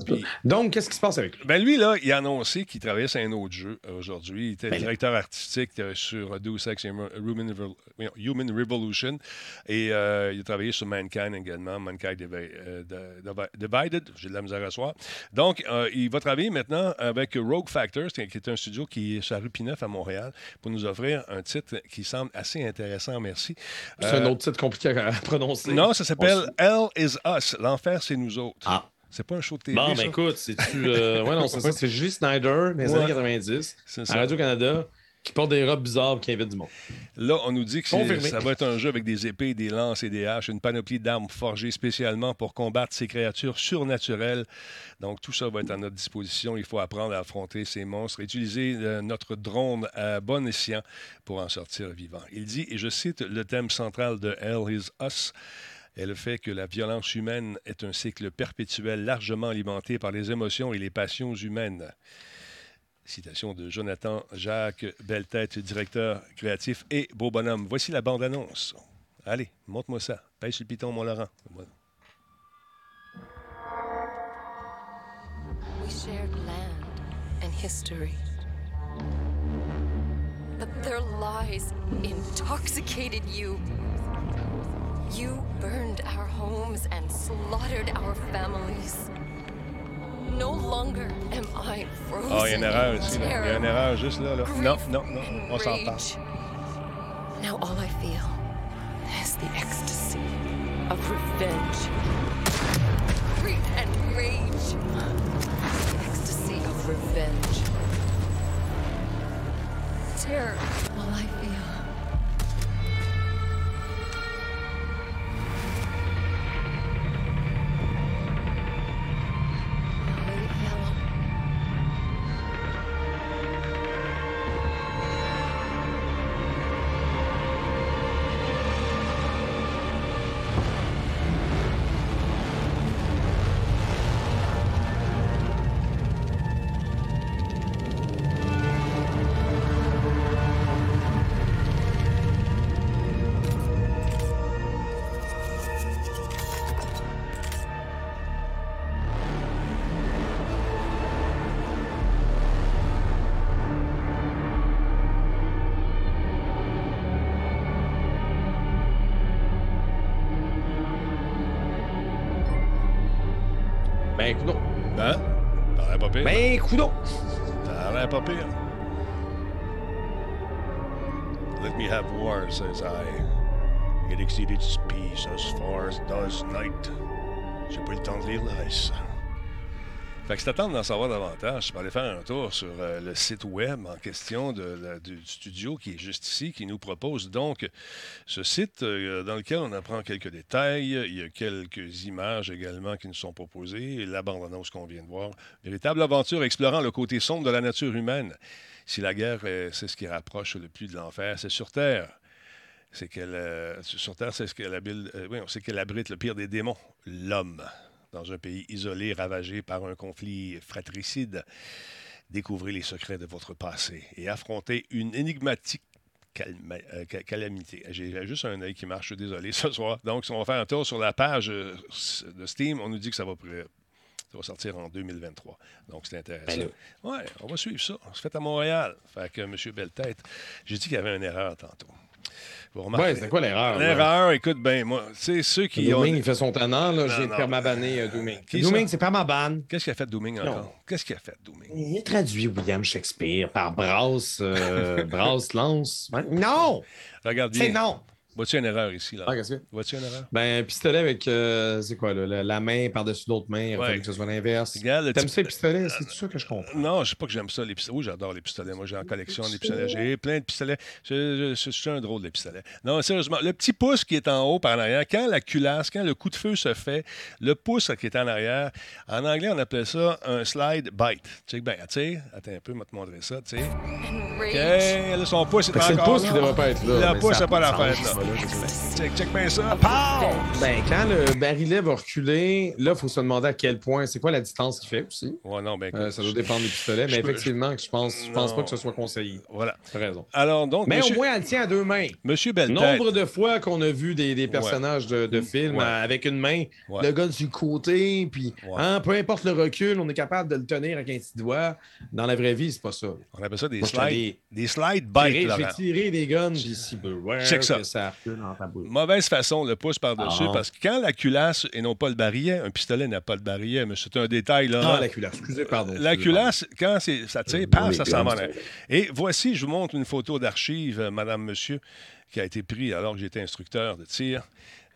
Puis- Donc, qu'est-ce qui se passe avec lui? Ben lui, là, il a annoncé qu'il travaillait sur un autre jeu euh, aujourd'hui. Il était Ben là. directeur artistique euh, sur Deus Ex Human, Revolution. Et euh, il a travaillé sur Mankind également, Mankind Divi- euh, Divi- Divided. J'ai de la misère à soir. Donc, euh, il va travailler maintenant avec Rogue Factor, c'est- qui est un studio qui est sur la rue Pineuf à Montréal, pour nous offrir un titre qui semble assez intéressant. Merci. C'est Euh, un autre titre compliqué à prononcer. Non, ça s'appelle Hell is Us. L'enfer, c'est nous autres. Ah. C'est pas un show de TV. Bon, ça? ben écoute, c'est-tu. euh, ouais, non, c'est ça. (laughs) C'est Julie Snyder, Ouais. années 90, C'est à ça. Radio-Canada, qui porte des robes bizarres et qui invite du monde. Là, on nous dit que ça va être un jeu avec des épées, des lances et des haches, une panoplie d'armes forgées spécialement pour combattre ces créatures surnaturelles. Donc, tout ça va être à notre disposition. Il faut apprendre à affronter ces monstres, utiliser euh, notre drone à bon escient pour en sortir vivant. Il dit, et je cite le thème central de Hell is Us, est le fait que la violence humaine est un cycle perpétuel largement alimenté par les émotions et les passions humaines. Citation de Jonathan Jacques Belletête, directeur créatif et beau bonhomme. Voici la bande-annonce. Allez, montre-moi ça. Sur le piton, mon Laurent. We shared land and history. But their lies intoxicated you. You burned our homes and slaughtered our families. No longer am I frozen. Ah, il y a une erreur ici. là. Il y a une erreur juste là. là. Non, non, non. On s'en rage. Now all I feel is the ecstasy of revenge. Grief and rage. The ecstasy of revenge. Terror, Coudon. T'aurais pas pire. Let me have war, says I. It exceeded its peace as far as does night. Pas eu le temps. Fait que si t'attends d'en savoir davantage, tu peux aller faire un tour sur euh, le site web en question du studio qui est juste ici, qui nous propose donc ce site euh, dans lequel on apprend quelques détails. Il y a quelques images également qui nous sont proposées. La bande-annonce qu'on vient de voir. Véritable aventure explorant le côté sombre de la nature humaine. Si la guerre, euh, c'est ce qui rapproche le plus de l'enfer, c'est sur Terre. C'est qu'elle, sur Terre, c'est ce qu'elle oui, qu'elle abrite le pire des démons, l'homme dans un pays isolé, ravagé par un conflit fratricide. Découvrez les secrets de votre passé et affrontez une énigmatique calma- euh, ca- calamité. J'ai juste un œil qui marche, je suis désolé ce soir. Donc, si on va faire un tour sur la page euh, de Steam, on nous dit que ça va, pré- ça va sortir en 2023. Donc, c'est intéressant. Ben Oui, on va suivre ça. C'est fait à Montréal. Fait que, M. Belletête, j'ai dit qu'il y avait une erreur tantôt. Ouais, c'était quoi l'erreur? L'erreur, écoute bien, moi, c'est ceux qui ont. Dooming, il fait son tannant, là. J'ai non. permabané euh, Dooming. Qui Dooming, c'est permaban. Qu'est-ce qu'il a fait Dooming encore? Qu'est-ce qu'il a fait Dooming? Il a traduit William Shakespeare par Brass, euh, (laughs) Brass Lance. Non! Regarde C'est bien. non! Vois-tu une erreur ici, là? Ah, qu'est-ce que? Vois-tu une erreur? Ben, un pistolet avec, euh, c'est quoi, là, la, la main par-dessus l'autre main. Il Ouais. fallait que ce soit l'inverse. T'aimes ça, les pistolets? C'est ça que je comprends. Non, je sais pas que j'aime ça, les pistolets. Oui, j'adore les pistolets. Moi, j'ai en collection des pistolets. J'ai plein de pistolets. Je, je- je suis un drôle de pistolets. Non, sérieusement, le petit pouce qui est en haut par en arrière, quand la culasse, quand le coup de feu se fait, le pouce qui est en arrière, en anglais, on appelle ça un slide bite. Check bien, tu sais, attends un peu, je vais te montrer ça, tu sais. OK, là, son pouce est c'est le pouce là. qui devrait pas être là. Le pouce pas sens, là. je sais. Check, check bien ça. Ben, quand le barillet va reculer, là, il faut se demander à quel point, c'est quoi la distance qu'il fait aussi? Ouais, non, ben, Euh, ça doit dépendre des pistolets, je mais peux- effectivement, je pense, je pense Non. pas que ce soit conseillé. Voilà. T'as raison. Alors, donc, Mais monsieur, au moins, elle tient à deux mains. monsieur Belletête, Nombre de fois qu'on a vu des, des personnages de, de films Ouais. euh, avec une main, Ouais. le gars sur le côté, puis Ouais. hein, peu importe le recul, on est capable de le tenir avec un petit doigt. Dans la vraie vie, c'est pas ça. on appelle ça des Moi, slides, des slide tiré- bites, J'ai tiré des guns, puis si peu, ouais, Check ça recule dans ta bouche. Mauvaise façon, le pouce par-dessus, Ah. parce que quand la culasse et non pas le barillet, un pistolet n'a pas de barillet, mais c'est un détail, là. Ah, la culasse. Excusez, pardon. La culasse, quand c'est- ça tire, paf, ça s'en va. Et voici, je vous montre une photo d'archive, euh, Madame, Monsieur, qui a été prise alors que j'étais instructeur de tir.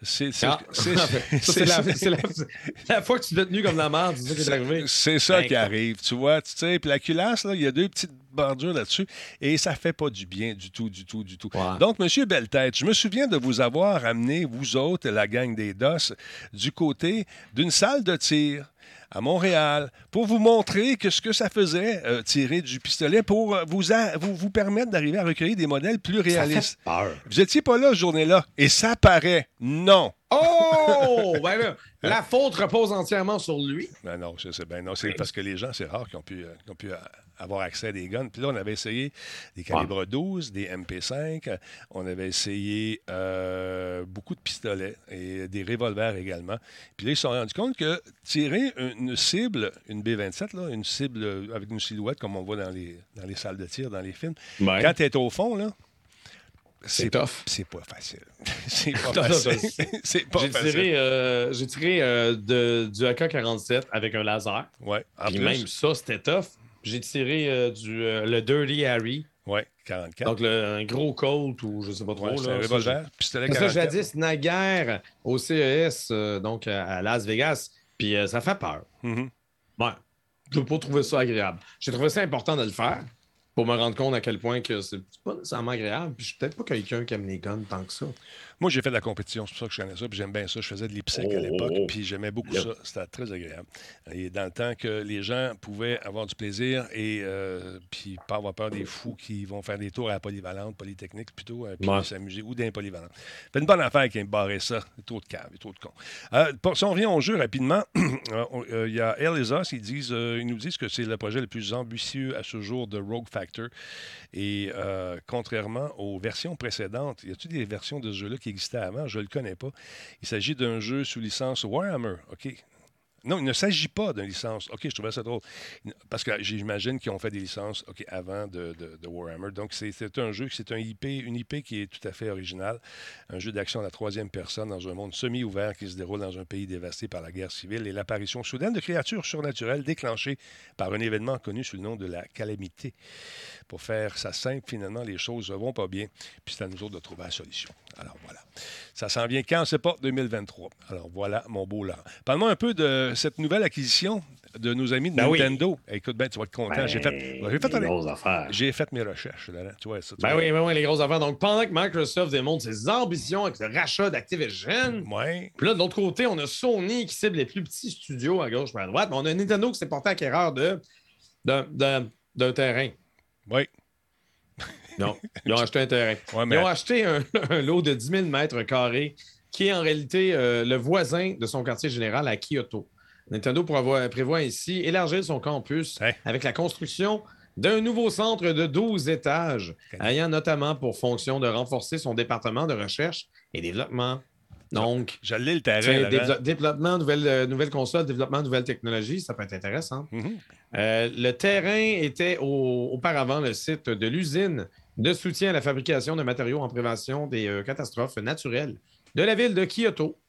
C'est Ah, (laughs) la, la- la fois que tu l'as tenu comme la merde, c'est ça qui est arrivé. C'est ça qui arrive, tu vois. Tu sais, puis la culasse, là, il y a deux petites bordures là-dessus et ça fait pas du bien du tout, du tout, du tout. Donc, Monsieur Belletête, je me souviens de vous avoir amené, vous autres, la gang des DOS, du côté d'une salle de tir à Montréal pour vous montrer que ce que ça faisait, euh, tirer du pistolet, pour euh, vous, a- vous, vous permettre d'arriver à recueillir des modèles plus Ça fait réalistes. peur. Vous étiez pas là ce journée-là et ça paraît. Non. Oh! (laughs) Ben là, la faute repose entièrement sur lui. Ben non, bien. Non, c'est parce que les gens, c'est rare qu'ils ont pu, euh, qu'ils ont pu euh, avoir accès à des guns. Puis là, on avait essayé des calibres 12, des MP5. euh, On avait essayé euh, beaucoup de pistolets et des revolvers également. Puis là, ils se sont rendus compte que tirer une cible, une B-27, là, une cible avec une silhouette, comme on voit dans les, dans les salles de tir, dans les films, quand tu es au fond, là, C'est tough. C'est pas facile. (laughs) c'est (laughs) pas facile. (laughs) c'est pas J'ai facile. tiré, euh, j'ai tiré euh, de, du AK-47 avec un laser. Ouais, en Puis plus. même ça, c'était tough. J'ai tiré euh, du, euh, le Dirty Harry. Ouais, 44. Donc le, un gros Colt ou je sais pas trop. Ouais, c'est un revolver, pistolet j'ai- Ça, 44. jadis, naguère au CES, euh, donc à, Las Vegas. Puis ça fait peur. Mhm. Ouais. Je n'ai pas trouvé ça agréable. J'ai trouvé ça important de le faire pour me rendre compte à quel point que c'est pas nécessairement agréable. Puis je suis peut-être pas quelqu'un qui aime les guns tant que ça. Moi, j'ai fait de la compétition, c'est pour ça que je connais ça, puis j'aime bien ça. Je faisais de l'IPSEC à Oh, l'époque, oh, oh. puis j'aimais beaucoup Yep. ça. C'était très agréable. Et dans le temps que les gens pouvaient avoir du plaisir et euh, puis pas avoir peur des fous qui vont faire des tours à la polyvalente, polytechnique plutôt, euh, puis Ouais. s'amuser, ou d'un polyvalente. C'est une bonne affaire qui me barrer ça. Il y a Trop de caves, il y a trop de cons. Euh, pour- si on revient au jeu rapidement, (clears throat) euh, euh, il y a Elisa, ils, disent, ils nous disent que c'est le projet le plus ambitieux à ce jour de Rogue Factor. Et contrairement aux versions précédentes, y a-t-il des versions de ce jeu-là qui avant? Je ne le connais pas. Il s'agit d'un jeu sous licence Warhammer, OK? Non, il ne s'agit pas d'une licence. OK, je trouvais ça drôle. Parce que j'imagine qu'ils ont fait des licences OK, avant de, de- Warhammer. Donc, c'est un jeu, c'est un IP, une IP qui est tout à fait originale. Un jeu d'action à la troisième personne dans un monde semi-ouvert qui se déroule dans un pays dévasté par la guerre civile et l'apparition soudaine de créatures surnaturelles déclenchées par un événement connu sous le nom de la calamité. Pour faire ça simple, finalement, les choses ne vont pas bien. Puis c'est à nous autres de trouver la solution. Alors voilà. Ça s'en vient quand? C'est pas 2023. Alors voilà, mon beau là. Parle-moi un peu de cette nouvelle acquisition de nos amis de Ben oui. Nintendo. Écoute bien, tu vas être content. j'ai fait, j'ai fait, des grosses affaires. j'ai fait mes recherches. Là, tu vois ça. tu Ben vois. oui, ben oui, les grosses affaires. Donc, pendant que Microsoft démontre ses ambitions avec le rachat d'Activision, Ouais. puis là, de l'autre côté, on a Sony qui cible les plus petits studios à gauche et à droite, mais on a Nintendo qui s'est porté acquéreur de, d'un terrain. Oui. Non, ils ont acheté un terrain. Ouais, mais Ils ont acheté un, (laughs) un lot de 10 000 mètres carrés qui est en réalité euh, le voisin de son quartier général à Kyoto. Nintendo prévoit, prévoit ainsi élargir son campus avec la construction d'un nouveau centre de 12 étages, ayant notamment pour fonction de renforcer son département de recherche et développement. Donc, J'allais le terrain. dévelop- développement, nouvelles, euh, nouvelles consoles, développement, nouvelles technologies, ça peut être intéressant. Mhm. Euh, le terrain était au- auparavant le site de l'usine de soutien à la fabrication de matériaux en prévention des euh, catastrophes naturelles de la ville de Kyoto.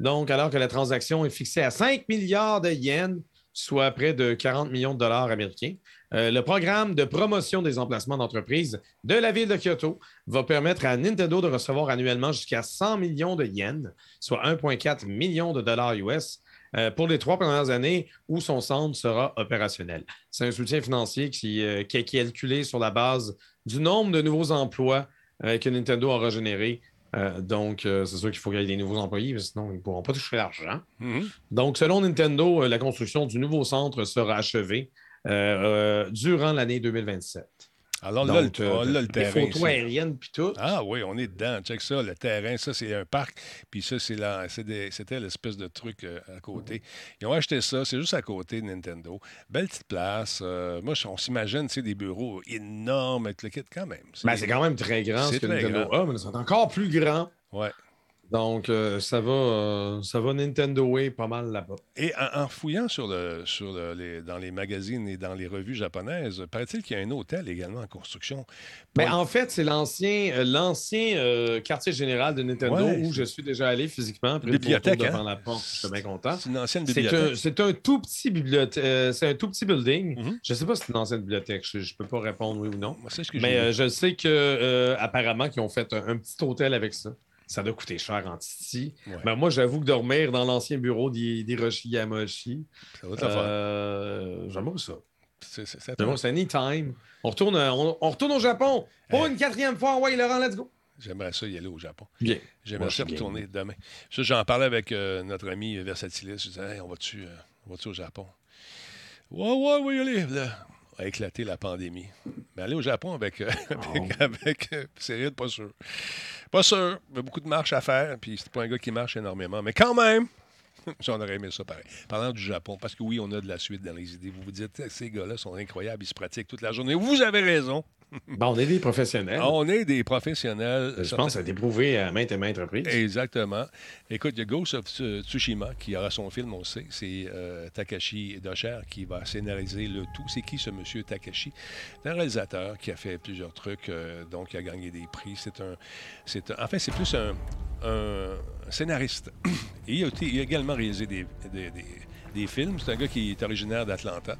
Donc, alors que la transaction est fixée à 5 milliards de yens, soit près de 40 millions de dollars américains, euh, le programme de promotion des emplacements d'entreprise de la ville de Kyoto va permettre à Nintendo de recevoir annuellement jusqu'à 100 millions de yens, soit 1,4 million de dollars US, euh, pour les trois premières années où son centre sera opérationnel. C'est un soutien financier qui, qui est calculé sur la base du nombre de nouveaux emplois euh, que Nintendo aura générés. Euh, donc, euh, c'est sûr qu'il faut qu'il y ait des nouveaux employés, parce que sinon, ils ne pourront pas toucher l'argent. Mhm. Donc, selon Nintendo, la construction du nouveau centre sera achevée durant l'année 2027. Alors là, Donc, le, là, le des terrain. photos c'est- aériennes puis tout. Ah oui, on est dedans. Check ça, le terrain, ça c'est un parc, puis ça c'est la- c'était l'espèce de truc euh, à côté. Ils ont acheté ça, c'est juste à côté de Nintendo. Belle petite place. euh, moi, on s'imagine, tu sais, des bureaux énormes avec le kit quand même. Ben, c'est quand même très grand ce C'est que Nintendo grand. a, mais c'est encore plus grand. Ouais. Donc, euh, ça, va, euh, ça va Nintendo Way pas mal là-bas. Et en, en fouillant sur le, sur le- les, dans les magazines et dans les revues japonaises, paraît-il qu'il y a un hôtel également en construction. Mais en fait, c'est l'ancien euh, l'ancien euh, quartier général de Nintendo Ouais, où je suis déjà allé physiquement. Après Bibliothèque, devant hein? la porte, je suis bien content. C'est une ancienne bibliothèque. c'est un tout petit bibliothèque. c'est un tout petit building. Mhm. Je ne sais pas si c'est une ancienne bibliothèque. Je ne peux pas répondre oui ou non. Moi, C'est ce que Mais je sais que apparemment qu'ils ont fait un, un petit hôtel avec ça. Ça doit coûter cher en Titi. Ouais. Mais moi, j'avoue que dormir dans l'ancien bureau d'Hi- d'Hiroshi Yamauchi, Ça va euh, j'aimerais ça. C'est- anytime. On retourne, euh, on, on retourne au Japon pour Hey. une quatrième fois. Ouais, Laurent, let's go. J'aimerais ça y aller au Japon. Bien. J'aimerais ça retourner demain. J'en parlais avec euh, notre ami Versatilis. Je disais, Hey, on va-tu euh, va-tu au Japon? Ouais, ouais, va y aller. Là, a éclaté la pandémie. Mais aller au Japon avec. euh, (laughs) avec, avec euh, sérieux, pas sûr. Pas sûr. Il y a beaucoup de marches à faire. Puis c'est pas un gars qui marche énormément. Mais quand même, (laughs) j'en aurais aimé ça pareil. Parlant du Japon, parce que oui, on a de la suite dans les idées. Vous vous dites, ces gars-là sont incroyables, ils se pratiquent toute la journée. Vous avez raison. (laughs) Bon, on est des professionnels. On est des professionnels. je pense que ça a prouvé à maintes et maintes reprises. Exactement. Écoute, il y a Ghost of Tsu- Tsushima qui aura son film, on sait. C'est euh, Takashi Dosher qui va scénariser le tout. C'est qui ce monsieur Takashi? C'est un réalisateur qui a fait plusieurs trucs, euh, donc il a gagné des prix. C'est un, c'est un- en fait, c'est plus un, un scénariste. (clears throat) Et il a, été- il a également réalisé des, des- des- des films. C'est un gars qui est originaire d'Atlanta.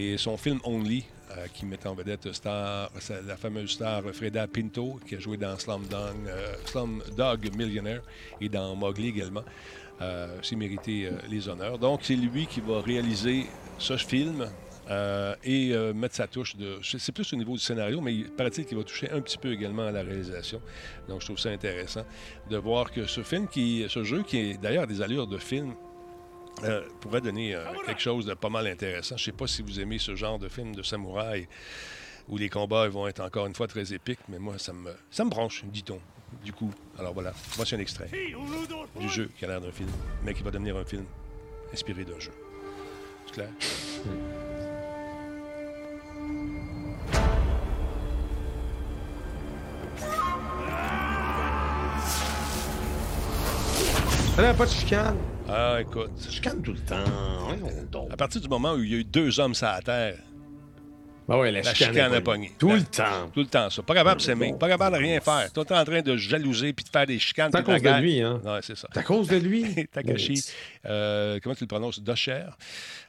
Et son film Only, euh, qui met en vedette c'est la fameuse star Freda Pinto, qui a joué dans Slumdog, euh, Slumdog Millionaire et dans Mowgli également, euh, s'est mérité euh, les honneurs. Donc, c'est lui qui va réaliser ce film euh, et mettre sa touche de. C'est plus au niveau du scénario, mais il paraît-il qu'il va toucher un petit peu également à la réalisation. Donc, je trouve ça intéressant de voir que ce film, qui, ce jeu, qui est d'ailleurs des allures de film, euh, pourrait donner euh, quelque chose de pas mal intéressant. Je ne sais pas si vous aimez ce genre de film de samouraï où les combats vont être encore une fois très épiques, mais moi, ça me, ça me branche, dit-on. Du coup, alors voilà, voici un extrait du jeu qui a l'air d'un film, mais qui va devenir un film inspiré d'un jeu. C'est clair? Ça n'a pas de chicane? Ah, écoute. Je calme tout le temps. À partir du moment où il y a eu deux hommes sur la terre, Ah ouais, la, la chicane, chicane pogné. Tout La- le temps. Tout le temps, ça. Pas capable de s'aimer. Pas capable de rien faire. Tout le temps en train de jalouser puis de faire des chicanes. C'est à cause de lui, hein? Ouais, c'est ça. C'est à cause de lui? (laughs) Takashi, euh, comment tu le prononces? Dosher.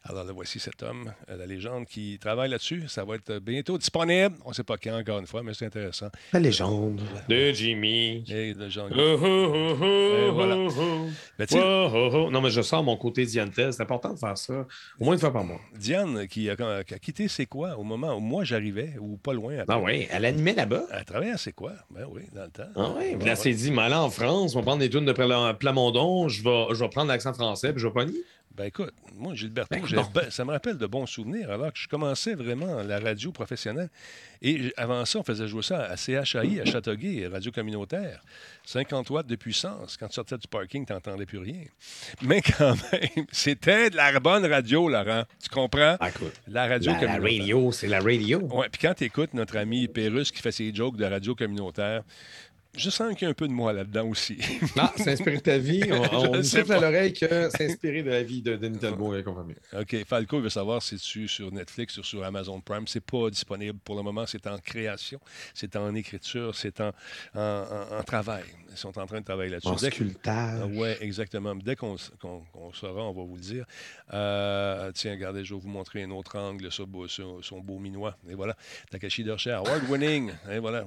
Alors, là, voici cet homme, euh, la légende, qui travaille là-dessus. Ça va être bientôt disponible. On ne sait pas quand, encore une fois, mais c'est intéressant. La légende de Jimmy. Et le genre- Oh, oh, oh, oh, Et voilà. oh, oh. Ben, tu sais, Oh, oh, oh. Non, mais je sens mon côté diantel. C'est important de faire ça. Au moins une fois par mois. Diane, qui a, qui a quitté C'est quoi au moment où moi j'arrivais, ou pas loin après. Ah oui, elle animait là-bas. À C'est quoi? Ben oui, dans le temps. Ah oui, là, c'est dit, mais en France, on va prendre des tunes de Pla- Plamondon, je vais, je vais prendre l'accent français, puis je vais pogner. Ben écoute, moi, Gilberto, Ben, ben, ça me rappelle de bons souvenirs, alors que je commençais vraiment la radio professionnelle. Et avant ça, on faisait jouer ça à CHAI, à Châteauguay, radio communautaire. 50 watts de puissance. Quand tu sortais du parking, tu n'entendais plus rien. Mais quand même, (laughs) c'était de la bonne radio, Laurent. Tu comprends? Ah, écoute, La radio la, la communautaire. radio, c'est la radio. Ouais, puis quand tu écoutes notre ami Pérus qui fait ses jokes de radio communautaire, je sens qu'il y a un peu de moi là-dedans aussi. (laughs) Ah, s'inspirer de ta vie. On, on souffle à l'oreille que s'inspirer de la vie de Denis Talbot et compagnie. OK. Falco veut savoir si tu sur Netflix ou sur Amazon Prime. C'est pas disponible pour le moment. C'est en création, c'est en écriture, c'est en, en, en- en travail. Ils sont en train de travailler là-dessus. En Dès que- sculptage. oui, exactement. Dès qu'on qu'on saura, on va vous le dire. Euh, tiens, regardez, je vais vous montrer un autre angle sur, sur son beau minois. Et voilà. Takashi Dorcher, award winning. Et voilà.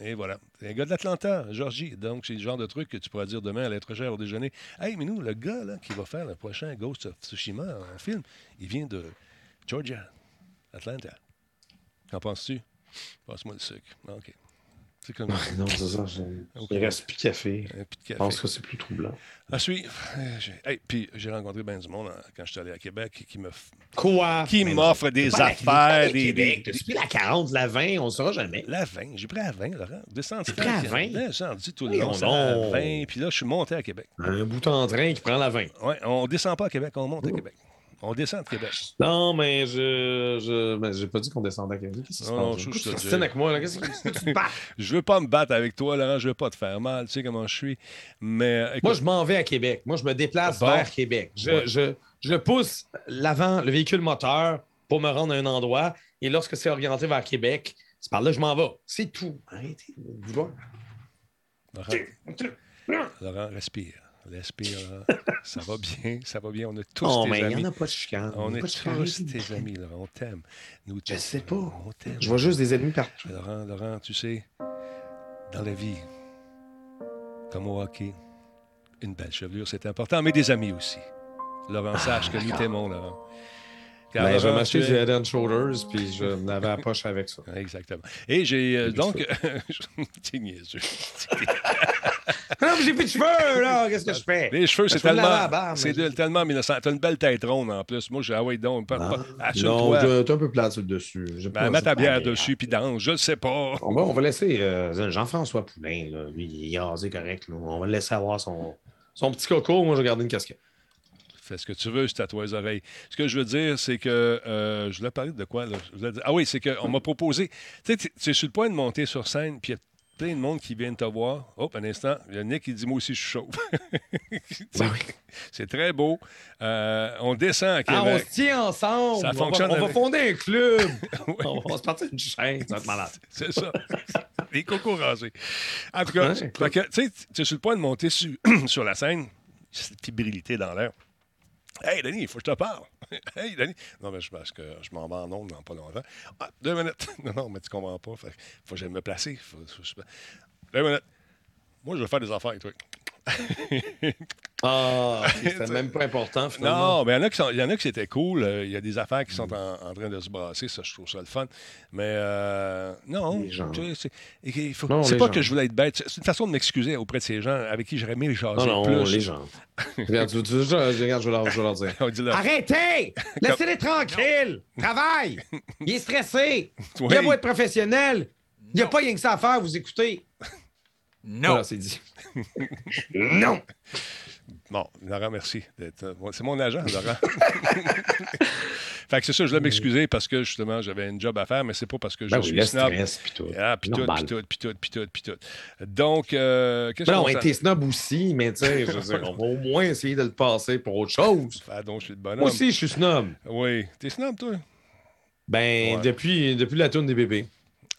Et voilà. C'est un gars de l'Atlanta, Georgie. Donc, c'est le genre de truc que tu pourras dire demain à l'être cher au déjeuner. Hey, mais nous, le gars là, qui va faire le prochain Ghost of Tsushima en film, il vient de Georgia, Atlanta. Qu'en penses-tu? Passe-moi le sucre. Ah, OK. C'est comme Ah, Non, c'est ça. je- (laughs) Ok. Il reste plus de café. petit Je café. pense que c'est plus troublant. À suivre. Euh, j'ai- hey, puis j'ai rencontré bien du monde hein, quand je suis allé à Québec qui me Quoi? qui Mais m'offre des la- affaires, le des, des- pris la 40, la 20, on ne saura jamais. la 20. J'ai pris la 20, Laurent. Descendu. pris la 20? Descendu tout le long. la donc. 20. Puis là, je suis monté à Québec. Un bout en train qui prend la 20. Ouais, on descend pas à Québec, on monte à Québec. On descend de Québec. Non, mais je. je mais j'ai pas dit qu'on descendait à Québec. Qu'est-ce qui se Non, non, passe? je- je avec moi, là? Qu'est-ce que tu te bats? (laughs) Je veux pas me battre avec toi, Laurent. Je veux pas te faire mal. Tu sais comment je suis. Mais écoute, Moi, je m'en vais à Québec. Moi, je me déplace Bon. vers Québec. Je, Ouais. je, je pousse l'avant, le véhicule moteur pour me rendre à un endroit. Et lorsque c'est orienté vers Québec, c'est par là que je m'en vais. C'est tout. Arrêtez de vouloir. Laurent, Laurent, respire. Respire, Laurent. (laughs) ça va bien, ça va bien. On a tous Non, tes mais il n'y amis. en a pas de chicane. On est tous tes amis, Laurent. On t'aime. Nous Je sais pas. On t'aime. Je vois juste des ennemis partout. Laurent, Laurent, tu sais, dans la vie, comme au hockey, une belle chevelure, c'est important, mais des amis aussi. Laurent, sache que nous t'aimons, Laurent. Car, Ben, tu du Head and Shoulders, puis je me lavais la poche avec ça. Exactement. Et j'ai euh, donc. (laughs) T'es niaiseux. (laughs) Non, mais j'ai plus de cheveux, là. Qu'est-ce que je fais? Les cheveux, c'est lave la tellement. C'est tellement 1900. T'as une belle tête ronde en plus. Moi, j'ai. Ah oui, donc. pas- pas- Non, Assure-toi. je- t'es un peu sur le dessus. Ben, mets c'est ta bière dessus, puis danse. Je le sais pas. On va, on va laisser euh, Jean-François Poulain, là, lui, il est rasé correct. là. On va le laisser avoir son, son petit coco. Moi, je vais garder une casquette. Fais ce que tu veux, à toi les oreilles. Ce que je veux dire, c'est que. euh, je voulais parler de quoi, là? Je dire- ah oui, c'est qu'on m'a proposé. Tu sais, tu es sur le point de monter sur scène, puis il y a plein de monde qui viennent te voir. Hop, un instant. Il y a Nick qui dit Moi aussi, je suis chaud. (laughs) Ben c'est très beau. Euh, on descend à Ah, on Québec. se tient ensemble. Ça on va- fonctionne On va, fonder un club. (laughs) Oui. on va se partir une chaîne. Ça va être malade. (laughs) C'est ça. Les cocos rasés. En tout cas, que, tu sais, tu es sur le point de monter sur, (clears throat) sur la scène, cette fébrilité dans l'air. Hey, Denis, il faut que je te parle. (laughs) hey, Denis. Non, mais je pense que je m'en vais en ondes dans pas longtemps. Ah, deux minutes. (laughs) Non, non, mais tu comprends pas. Fait, faut que j'aille me placer. Deux minutes. Moi, je veux faire des affaires avec toi. Ah, c'était (laughs) même pas important, finalement. Non, mais il y en a qui sont- il y en a qui c'était cool. Il y a des affaires qui sont en, en train de se brasser. Ça, je trouve ça le fun. Mais euh, non, c'est il faut- Non, c'est les pas gens. que je voulais être bête. C'est une façon de m'excuser auprès de ces gens avec qui j'aurais aimé les jaser Non, non, plus. les gens. regarde, tu, tu- je, regarde, je vais leur, je vais leur dire. (laughs) Arrêtez! (laughs) Laissez-les tranquilles! Travaille! Il est stressé! Oui. Il a beau être professionnel! Il n'y a pas rien que ça à faire, vous écoutez. Non. Voilà, c'est dit. (laughs) non! Bon, Laurent, merci. d'être- euh, C'est mon agent, Laurent. (laughs) fait que c'est ça, je voulais m'excuser parce que justement, j'avais une job à faire, mais c'est pas parce que je Ben oui, suis le snob. stress, puis tout. Ah, puis tout, puis tout, puis tout, puis tout, puis tout. Donc, euh, qu'est-ce mais s'en- t'es snob aussi, mais tu sais, on va au moins essayer de le passer pour autre chose. Ah, donc, je suis le bonhomme. Moi aussi, je suis snob. Oui. T'es snob, toi? Ben, Ouais. depuis, depuis la tourne des bébés.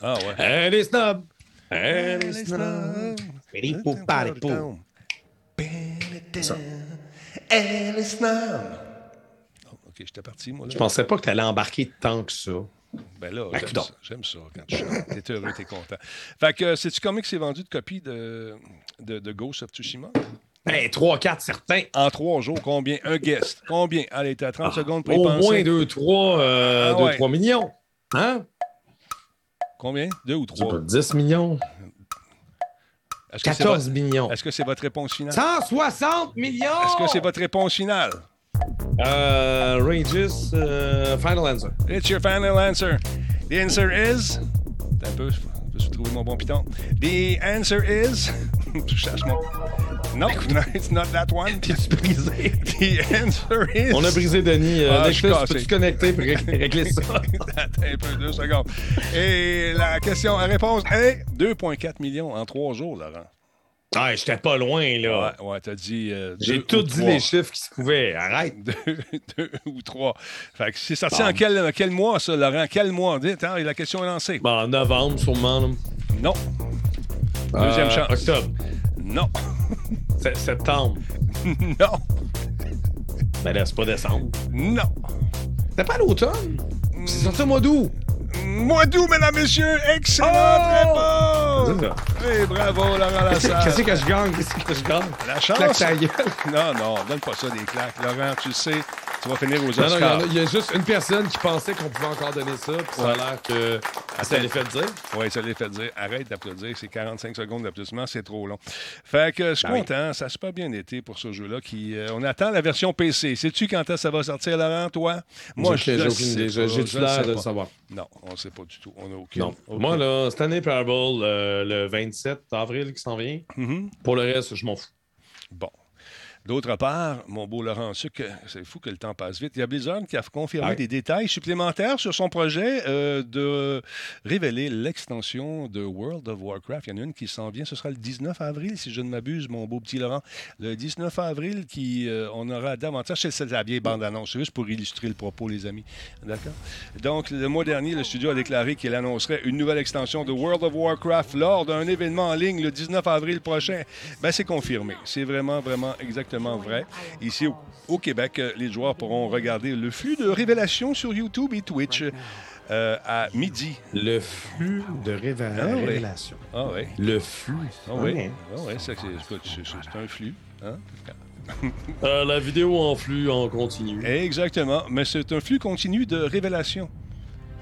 Ah, ouais. Elle est snob! OK, j'étais parti, moi. Là. Je pensais pas que t'allais embarquer tant que ça. Ben là, j'aime ça, j'aime ça quand tu chantes. T'es heureux, t'es content. Fait que, euh, sais-tu combien que c'est vendu de copies de, de, de Ghost of Tsushima? Ben, 3-4 certains. En trois jours, combien? Un guest. Combien? Allez, t'as 30 secondes pour y Au penser. moins 2-3 euh, Ah ouais. 2-3 millions. Hein? Combien? Deux ou trois? 10 millions. Est-ce que c'est 14 votre- millions. Est-ce que c'est votre réponse finale? 160 millions! Est-ce que c'est votre réponse finale? Euh, Regis, euh, Final Answer. It's your final answer. The answer is? Un peu, je je vais trouver mon bon piton. The answer is. (laughs) je cherche mon. Non, no, it's not that one. (laughs) T'es-tu brisé? The answer is. On a brisé Denis. Euh, Ah, suis cassé. peux-tu te connecter pour ré- (laughs) régler ça? Attends un peu, deux secondes. Et la question, la réponse est 2,4 millions en trois jours, Laurent. Ah, j'étais pas loin, là. Ouais, ouais, t'as dit. euh, J'ai tout ou dit trois. les chiffres qui se pouvaient. Arrête. (laughs) Deux, deux ou trois. Fait que c'est sorti Bon. en quel, quel mois, ça, Laurent? Quel mois? Dis, attends, la question est lancée. Bon, en novembre, sûrement. là. Non. Deuxième Euh, chance. Octobre. Non. (laughs) Septembre. (laughs) non. Ben là, c'est pas décembre. Non. C'était pas l'automne? C'est sorti au mois d'août. Mois d'août, mesdames, messieurs. Excellente Oh! réponse. C'est ça. Bravo, Laurent Qu'est-ce Lassalle. qu'est-ce que je gagne? Qu'est-ce que je gagne? La Claque chance. ta gueule. (laughs) Non, non, donne pas ça des claques. Laurent, tu le sais, tu vas finir aux Non, non, il y, Oscars. a- il y a juste une personne qui pensait qu'on pouvait encore donner ça, puis ça a l'air que ça l'ait fait dire. Oui, ça l'a fait dire. Arrête d'applaudir. C'est 45 secondes d'applaudissement, c'est trop long. Fait que je suis Ben oui. content. Ça a super bien été pour ce jeu-là. Qui, euh, on attend la version PC. Sais-tu quand est-ce que ça va sortir, Laurent, toi? Moi, je aucune sais pas, J'ai je du l'air de le pas. savoir. Non, on ne sait pas du tout. On n'a aucune. Non. aucune- Moi, là, Stanley Parable, euh, le 27 avril qui s'en vient. Mhm. Pour le reste, je m'en fous. Bon. D'autre part, mon beau Laurent Suc, c'est fou que le temps passe vite. Il y a Blizzard qui a confirmé Ouais. des détails supplémentaires sur son projet euh, de révéler l'extension de World of Warcraft. Il y en a une qui s'en vient, ce sera le 19 avril, si je ne m'abuse, mon beau petit Laurent. Le 19 avril, qui, euh, on aura davantage. C'est la vieille bande-annonce, juste pour illustrer le propos, les amis. D'accord? Donc, le mois dernier, le studio a déclaré qu'il annoncerait une nouvelle extension de World of Warcraft lors d'un événement en ligne le 19 avril prochain. Ben, c'est confirmé. C'est vraiment, vraiment exactement vrai. Ici, au, Québec, les joueurs pourront regarder le flux de révélations sur YouTube et Twitch euh, à midi. Le flux de révé- Ah oui. révélation. Ah oui. Le flux. Ah oui. Ouais. Ah oui, c'est c'est- un flux. hein? (laughs) Euh, la vidéo en flux en continu. Exactement. Mais c'est un flux continu de révélations.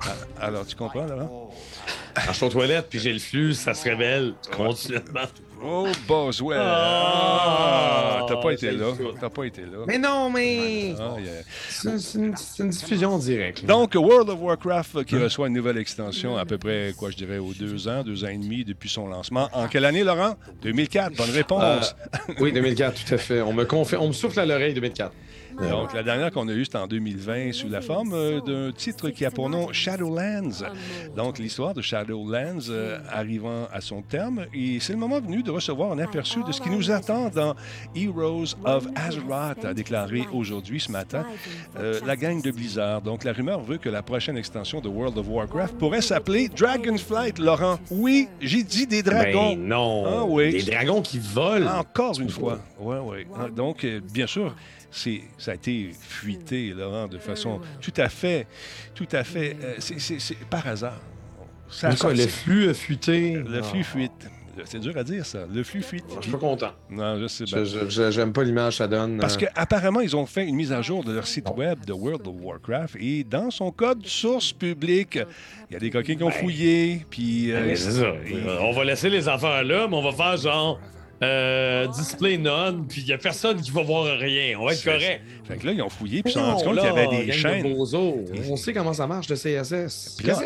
Ah, Alors, tu comprends? Quand je suis aux toilettes puis j'ai le flux, ça se révèle continuellement. Oh, Boswell! Ah, Ah, T'as pas été c'est là. T'as pas été là. Mais non, mais. Ah, yeah. C'est une, diffusion directe. Donc, World of Warcraft euh, qui reçoit une nouvelle extension à peu près, quoi, je dirais, aux deux ans, deux ans et demi depuis son lancement. En quelle année, Laurent? 2004. Bonne réponse. Euh, (laughs) oui, 2004, tout à fait. On me, confie, on me souffle à l'oreille 2004. Donc, la dernière qu'on a eue, c'était en 2020 sous la forme euh, d'un titre qui a pour nom Shadowlands. Donc, l'histoire de Shadowlands euh, arrivant à son terme. Et c'est le moment venu de recevoir un aperçu de ce qui nous attend dans Heroes of Azeroth, a déclaré aujourd'hui, ce matin, euh, la gang de Blizzard. Donc, la rumeur veut que la prochaine extension de World of Warcraft pourrait s'appeler Dragonflight, Laurent. Oui, j'ai dit des dragons. Ben non. Ah oui. Des dragons qui volent. Encore une fois. Oui, oui. Donc, euh, bien sûr, ça a été fuité, Laurent, de façon tout à fait, tout à fait, euh, c'est, par hasard. Ça a Mais quoi, sorti. le flux a fuité? Le Ah. flux fuite. C'est dur à dire, ça. Le flux fuite. Je suis pas content. Non, je sais bien. J'aime pas l'image que ça donne. Parce euh, qu'apparemment, ils ont fait une mise à jour de leur site web de World of Warcraft et dans son code source public, il y a des coquins qui ont fouillé, puis... euh, Ben, c'est ça. On va laisser les affaires là, mais on va faire genre. Euh, display none, puis il n'y a personne qui va voir rien. On va être C'est- correct. Fait que là, ils ont fouillé, puis ils se sont rendus compte qu'il y avait des de chaînes. bozos. On sait comment ça marche, le CSS. Puis là-?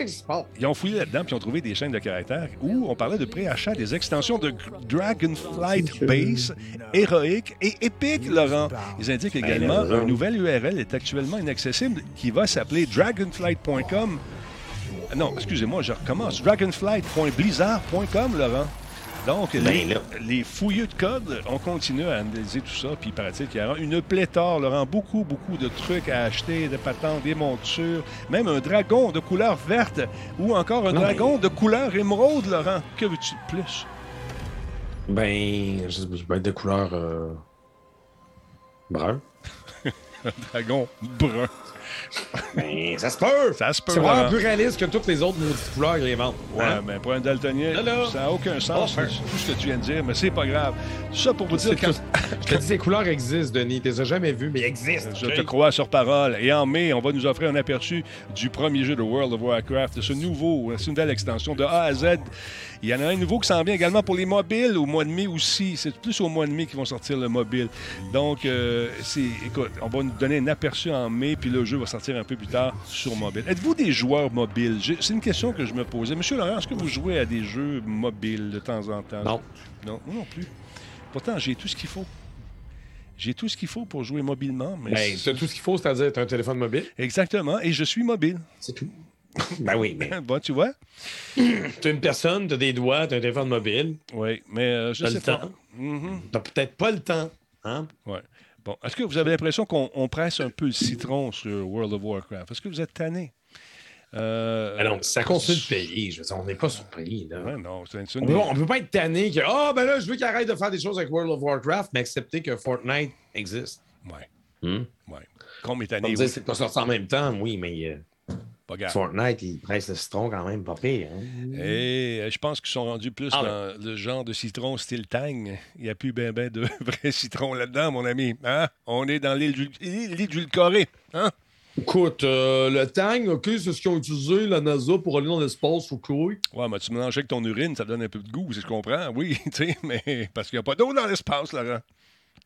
Ils ont fouillé là-dedans, puis ils ont trouvé des chaînes de caractères où on parlait de préachat des extensions de Dragonflight Base, héroïque et épique, Laurent. Ils indiquent également là, là. un nouvel URL est actuellement inaccessible qui va s'appeler dragonflight.com. Non, excusez-moi, je recommence. Dragonflight.blizzard.com, Laurent. Donc, les, Ben là. les fouilleux de code, on continue à analyser tout ça, puis il paraît-il qu'il y aura une pléthore, Laurent, beaucoup, beaucoup de trucs à acheter, des patentes, des montures, même un dragon de couleur verte ou encore un Non, dragon de couleur émeraude, Laurent. Que veux-tu de plus? Ben, je, je vais être de couleur euh, brun. (laughs) Un dragon brun. Ça se peut! Ça se peut, C'est vraiment plus réaliste que toutes les autres maudites couleurs qu'ils inventent. Ouais, Hein? mais pour un daltonien, Là, là. ça n'a aucun sens, Enfin. tout ce que tu viens de dire, mais c'est pas grave. Ça pour vous dire que Je te dis, ces couleurs existent, Denis. Tu les as jamais vues, mais elles existent. Je te crois sur parole. Et en mai, on va nous offrir un aperçu du premier jeu de World of Warcraft, de ce nouveau, cette nouvelle extension de A à Z. Il y en a un nouveau qui s'en vient également pour les mobiles au mois de mai aussi. C'est plus au mois de mai qu'ils vont sortir le mobile. Donc, euh, c'est, écoute, on va nous donner un aperçu en mai, puis le jeu va sortir un peu plus tard sur mobile. Êtes-vous des joueurs mobiles? C'est une question que je me posais. Monsieur Laurent, est-ce que vous jouez à des jeux mobiles de temps en temps? Non. Non, moi non plus. Pourtant, j'ai tout ce qu'il faut. J'ai tout ce qu'il faut pour jouer mobilement, mais... Ben, tout ce qu'il faut, c'est-à-dire t'as un téléphone mobile? Exactement, et je suis mobile. C'est tout. (laughs) ben oui, mais (laughs) Bon, tu vois? t'as une personne, t'as des doigts, t'as un téléphone mobile. Oui, mais euh, je T'as sais le pas. temps. Mhm, T'as peut-être pas le temps. Hein? ouais. Bon, est-ce que vous avez l'impression qu'on on presse un peu le citron sur World of Warcraft? Est-ce que vous êtes tanné? Euh, Ben non, ça continue de payer. Je veux dire, on n'est pas surpris. Là. Ouais, non, c'est c'est On une peut, pas être tanné que Ah, ben là, je veux qu'il arrête de faire des choses avec World of Warcraft, mais accepter que Fortnite existe. Ouais, Hmm? ouais. Dire oui, c'est pas sorti en même temps, oui, mais euh. Fortnite, il presse le citron quand même pas pire. hein. Et euh, je pense qu'ils sont rendus plus Ah, dans le genre de citron style Tang. Il n'y a plus ben ben de (laughs) vrai citron là-dedans, mon ami. Hein? On est dans l'île l'édulcoré. Hein? Écoute, euh, le Tang, OK, c'est ce qu'ils ont utilisé, la NASA, pour aller dans l'espace, OK. Ouais, mais tu mélanges avec ton urine, ça donne un peu de goût, si je comprends. Oui, (laughs) tu sais, mais parce qu'il n'y a pas d'eau dans l'espace, Laurent.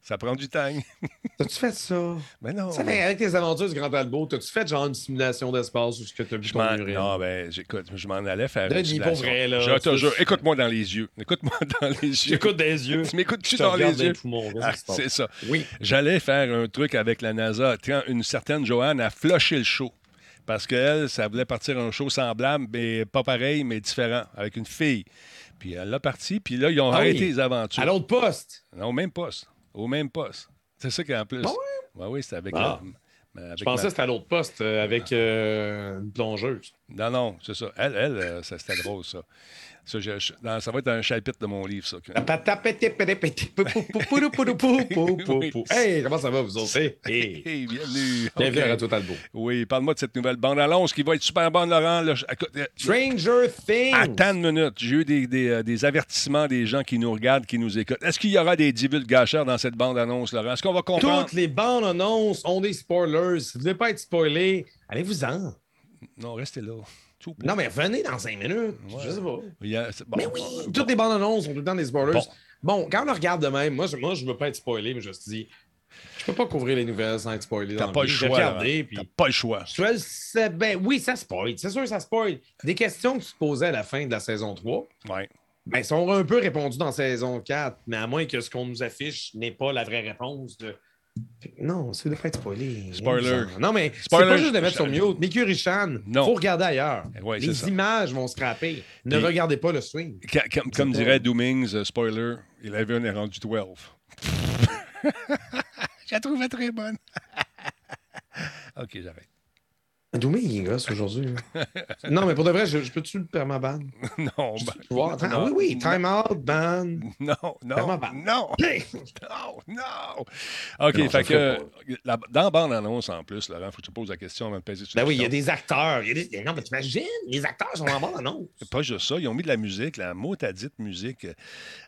Ça prend du temps. (laughs) T'as-tu fait ça? Mais non. Ça fait avec tes aventures du Grand Albo, t'as-tu fait genre une simulation d'espace où ce que t'as vu ton urine? Non, ben, j'écoute, je m'en allais faire une simulation. pour vrai, là, Je te jure, écoute-moi dans les yeux. Écoute-moi (laughs) dans les yeux. J'écoute des yeux. Tu m'écoutes Je tu te dans les yeux? Ah, c'est ça. Oui. J'allais faire un truc avec la NASA une certaine Joanne a flushé le show. Parce qu'elle, ça voulait partir un show semblable, mais pas pareil, mais différent, avec une fille. Puis elle l'a parti, puis là, ils ont Ah arrêté oui. les aventures. À l'autre poste? Non, au même poste. Au même poste. C'est ça qu'en plus. Ah Ouais, oui, c'était avec Ah. la- mais avec Je pensais ma- que c'était à l'autre poste euh, avec euh, une plongeuse. Non, non, c'est ça. Elle, elle euh, ça, c'était drôle, ça. Ça, je- je- non, ça va être un chapitre de mon livre, ça. Hey, comment ça va, vous autres? Hey, hey. Hey, bienvenue. Bienvenue OK. à Radio Talbot. Oui, parle-moi de cette nouvelle bande-annonce qui va être super bonne, Laurent. Euh, Stranger Things. Attends une minute. J'ai eu des, des, euh, des avertissements des gens qui nous regardent, qui nous écoutent. Est-ce qu'il y aura des divulgateurs dans cette bande-annonce, Laurent? Est-ce qu'on va comprendre? Toutes les bandes annonces ont des spoilers. Si vous ne voulez pas être spoilé, allez-vous-en. Non, restez là. Non, mais revenez dans cinq minutes. Ouais. Je sais pas. Bon, Mais oui, bon, toutes les bandes annonces ont tout le temps des spoilers. Bon. Bon, quand on le regarde de même, moi, je, moi, je veux pas être spoilé, mais je me suis dit, je peux pas couvrir les nouvelles sans être spoilé. T'as pas le choix. regardé, Laurent. puis T'as pas le choix. je bien. Oui, ça spoil. C'est sûr, ça spoil. Des questions que tu te posais à la fin de la saison 3, Ouais. ben, sont un peu répondues dans saison 4, mais à moins que ce qu'on nous affiche n'est pas la vraie réponse de. Non, c'est de pas être spoilé. Spoiler. Non, mais Spoiler. c'est pas juste de mettre sur mute. Mickey Richan, Non. faut regarder ailleurs. Ouais, c'est Les ça. images vont scraper. Ne regardez pas le swing. Ca- Comme, comme pas- dirait Doomings, euh, spoiler, 11 est rendu 12. (laughs) Je la trouvais très bonne. (laughs) OK, j'arrête. Dooming, il gosse aujourd'hui. (laughs) non, mais pour de vrai, je, je peux-tu le permaban? Non, ben, non, oui, oui, time out, ban. non, non, pas. non, (laughs) non, non. OK, Non, fait que la- dans la bande-annonce, en plus, Laurent, faut que tu te poses la question avant de peser sur Ben le oui, il y a des acteurs. il y a des- Non, mais t'imagines, les acteurs sont en bande annonce. C'est pas juste ça, ils ont mis de la musique, la mot à dite musique.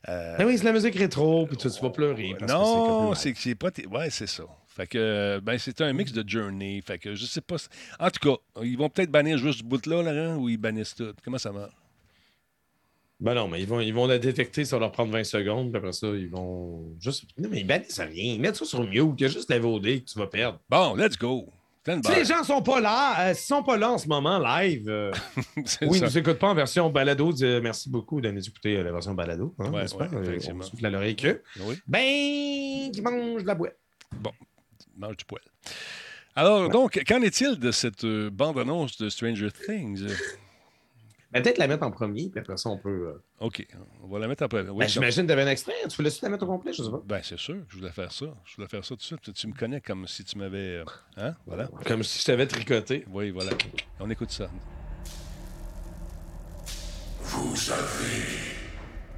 euh, Ben oui, c'est la musique rétro, puis tu, tu vas pleurer. Parce non, c'est que c'est pas. t- Ouais, c'est ça. Fait que, ben, c'est un mix de Journey. Fait que, je sais pas. En tout cas, ils vont peut-être bannir juste ce bout-là, Laurent, ou ils bannissent tout? Comment ça marche? Ben non, mais ils vont, ils vont la détecter, ça va leur prendre 20 secondes, puis après ça, ils vont juste. Non, mais ils bannissent rien. Mettre ça sur mute, il y a juste la VOD que tu vas perdre. Bon, let's go. Si les gens sont pas là, euh, sont pas là en ce moment, live, euh, (laughs) oui, ils nous écoutent pas en version balado. dis- merci beaucoup de nous écouter euh, la version balado. Hein, Ouais, ouais, Euh, on souffle à l'oreille que. Oui, Ben, qui mange de la boîte. Mange du poil. Alors, donc, qu'en est-il de cette euh, bande-annonce de Stranger Things? Ben, peut-être la mettre en premier, puis après ça, on peut. euh, OK, on va la mettre après. Oui, ben, donc- J'imagine que tu avais un extrait. Tu voulais la mettre au complet, je sais pas. Ben, c'est sûr, je voulais faire ça. Je voulais faire ça tout de suite. Tu me connais comme si tu m'avais. euh, Hein? Voilà. Comme si je t'avais tricoté. Oui, voilà. On écoute ça. Vous avez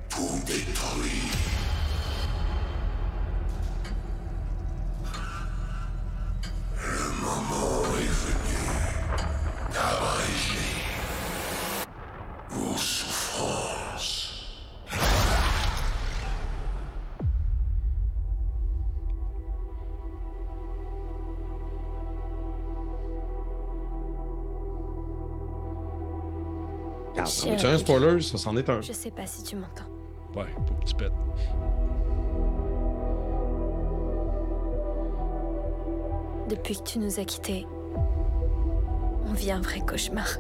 tout détruit. C'est un spoiler, ça c'en est un. Je sais pas si tu m'entends. Ouais, pour petit pète. Depuis que tu nous as quittés, on vit un vrai cauchemar.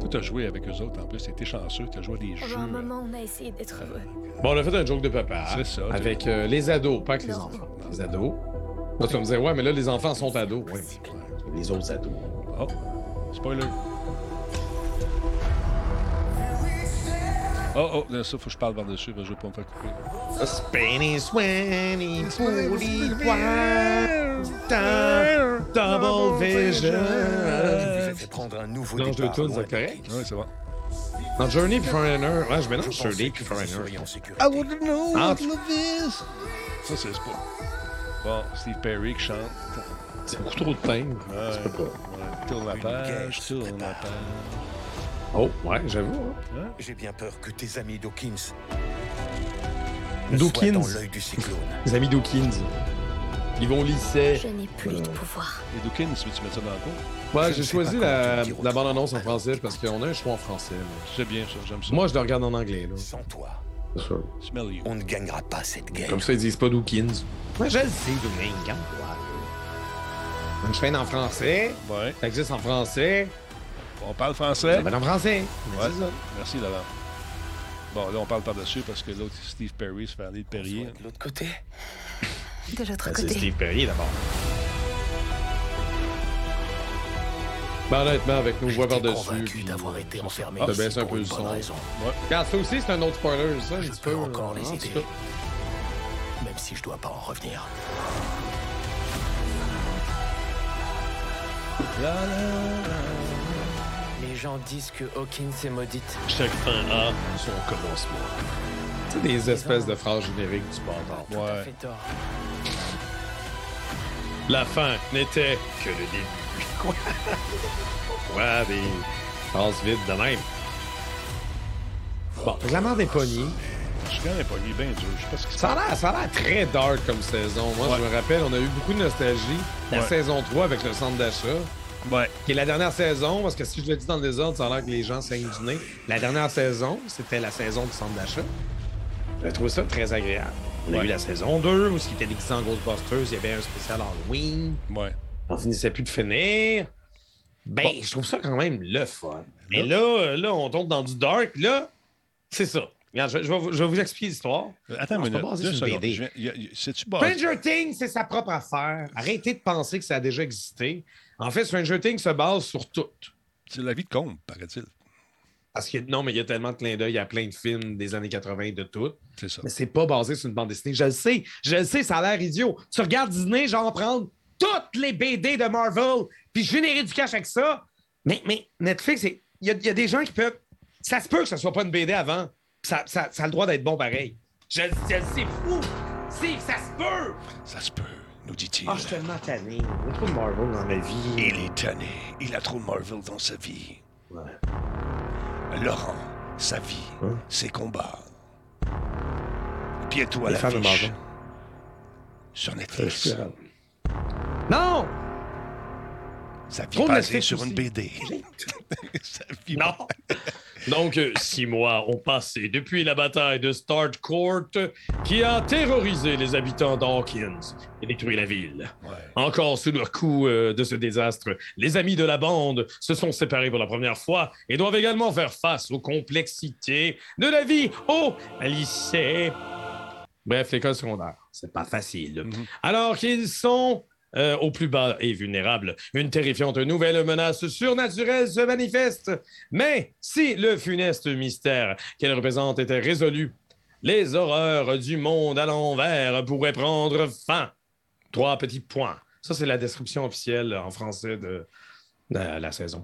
Toi, t'as joué avec eux autres en plus. Été chanceux. T'as joué à des jeux. Un moment, on a essayé d'être heureux. Bon, on a fait un joke de papa. C'est ça, Avec euh, les ados, pas avec les Non. enfants. Les ados? Là, tu vas me dire, ouais, mais là, les enfants sont ados. Ouais. Impossible. Les autres ados. Oh, spoiler. Oh, oh, là, ça, faut que je parle par-dessus, parce que je veux pas me faire couper. Spanish, Swanny, Booty, Double Vision. vous fait prendre un nouveau Mélange de départ. tunes, loin c'est correct? Oui, c'est bon. Dans Journey puis Foreigner. Ouais, je mélange Journey puis Foreigner. sécurité. wouldn't know Ah. this. Ça, c'est pas. Bon, Steve Perry qui chante. C'est beaucoup trop de timbres. Ouais, Tu peux pas. ouais. Tourne la page, tourne la page. Oh, ouais, j'avoue. hein. J'ai bien peur que tes amis Dawkins Dawkins. dans l'œil du cyclone. (laughs) Les amis Dawkins. Ils vont au lycée. Je n'ai plus de pouvoir. Et Dawkins, veux-tu mettre ça dans le cours? Ouais, j'ai choisi la, la bande-annonce en français parce qu'on a un choix en français. là. C'est bien ça, j'aime ça. Moi, je le regarde en anglais. Là. Sans toi, on ne gagnera pas cette guerre. Comme ça, ils disent pas Dawkins. Ouais, je le sais, Domingue. Là. Je fais en français. Ouais. Ça existe en français. On parle Ça français? en français. Ouais. C'est ça. Merci, Laurent. Bon, là, on parle par-dessus parce que l'autre, Steve Perry, se fait aller de Perrier. De l'autre côté. (laughs) De l'autre Ben, C'est côté. Steve Perrier d'abord. Ben, honnêtement, avec nos voix par-dessus. d'avoir été enfermé Ah, ici baisse un pour peu le son. raison. Regarde, ça aussi, c'est un autre spoiler, ça, Je peux peu. encore les tout aider. Même si je dois pas en revenir. Les gens disent que Hawkins est maudite. Chaque fin A, son commencement. C'est des espèces de phrases génériques du bâtard. Tout à Ouais. fait tort. La fin n'était que le début. (laughs) Quoi? Quoi, des phrases vides de même. Bon, que la merde est pognée. Je suis quand même pas bien dur. Je sais pas ce qui se Ça passe. a l'air- ça a l'air très dark comme saison. Moi, je me rappelle, on a eu beaucoup de nostalgie. La Ouais. saison 3 avec le centre d'achat, Ouais. qui est la dernière saison, parce que si je le dis dans le désordre, ça a l'air que les gens saignent du nez. La dernière saison, c'était la saison du centre d'achat. J'ai trouvé ça très agréable. On a Ouais. eu la saison 2, où ce qui était déguisé en Ghostbusters, il y avait un spécial Halloween. Ouais. On finissait plus de finir. Ben, je trouve ça quand même le fun. Mais là, là, on tombe dans du dark. Là, c'est ça. Regarde, je, je vais vous, je vais vous expliquer l'histoire. Attends basé? Stranger Things, c'est sa propre affaire. Arrêtez de penser que ça a déjà existé. En fait, Stranger Things se base sur tout. C'est la vie de Combe, paraît-il. Parce que non, mais il y a tellement de clins d'œil à plein de films des années 80 de tout. C'est ça. Mais c'est pas basé sur une bande dessinée. Je le sais, je le sais, ça a l'air idiot. Tu regardes Disney, genre prendre toutes les BD de Marvel, puis générer du cash avec ça. Mais, mais Netflix, c'est- il y, a- il y a des gens qui peuvent. Ça se peut que ce soit pas une BD avant. Ça, ça, ça a le droit d'être bon pareil. Je, le- je sais, fou. C'est ça se peut. Ça se peut, dit-il. Ah, je suis tellement tanné. Il y a trop de Marvel dans ma vie. Il est tanné. Il a trop de Marvel dans sa vie. Ouais. Laurent, sa vie, Hein? ses combats. Bientôt à de l'affiche. Marvel. Sur Je Netflix. Non! Ça vit Trop de basé Netflix sur une. BD. (laughs) Ça vit Non. Donc, euh, six mois ont passé depuis la bataille de Starcourt qui a terrorisé les habitants d'Hawkins et détruit la ville. Ouais. Encore sous le coup euh, de ce désastre, les amis de la bande se sont séparés pour la première fois et doivent également faire face aux complexités de la vie au lycée. Bref, l'école secondaire, c'est pas facile. Mhm. Alors qu'ils sont euh, au plus bas et vulnérables, une terrifiante nouvelle menace surnaturelle se manifeste. Mais si le funeste mystère qu'elle représente était résolu, les horreurs du monde à l'envers pourraient prendre fin. Trois petits points. Ça, c'est la description officielle en français de, de la saison.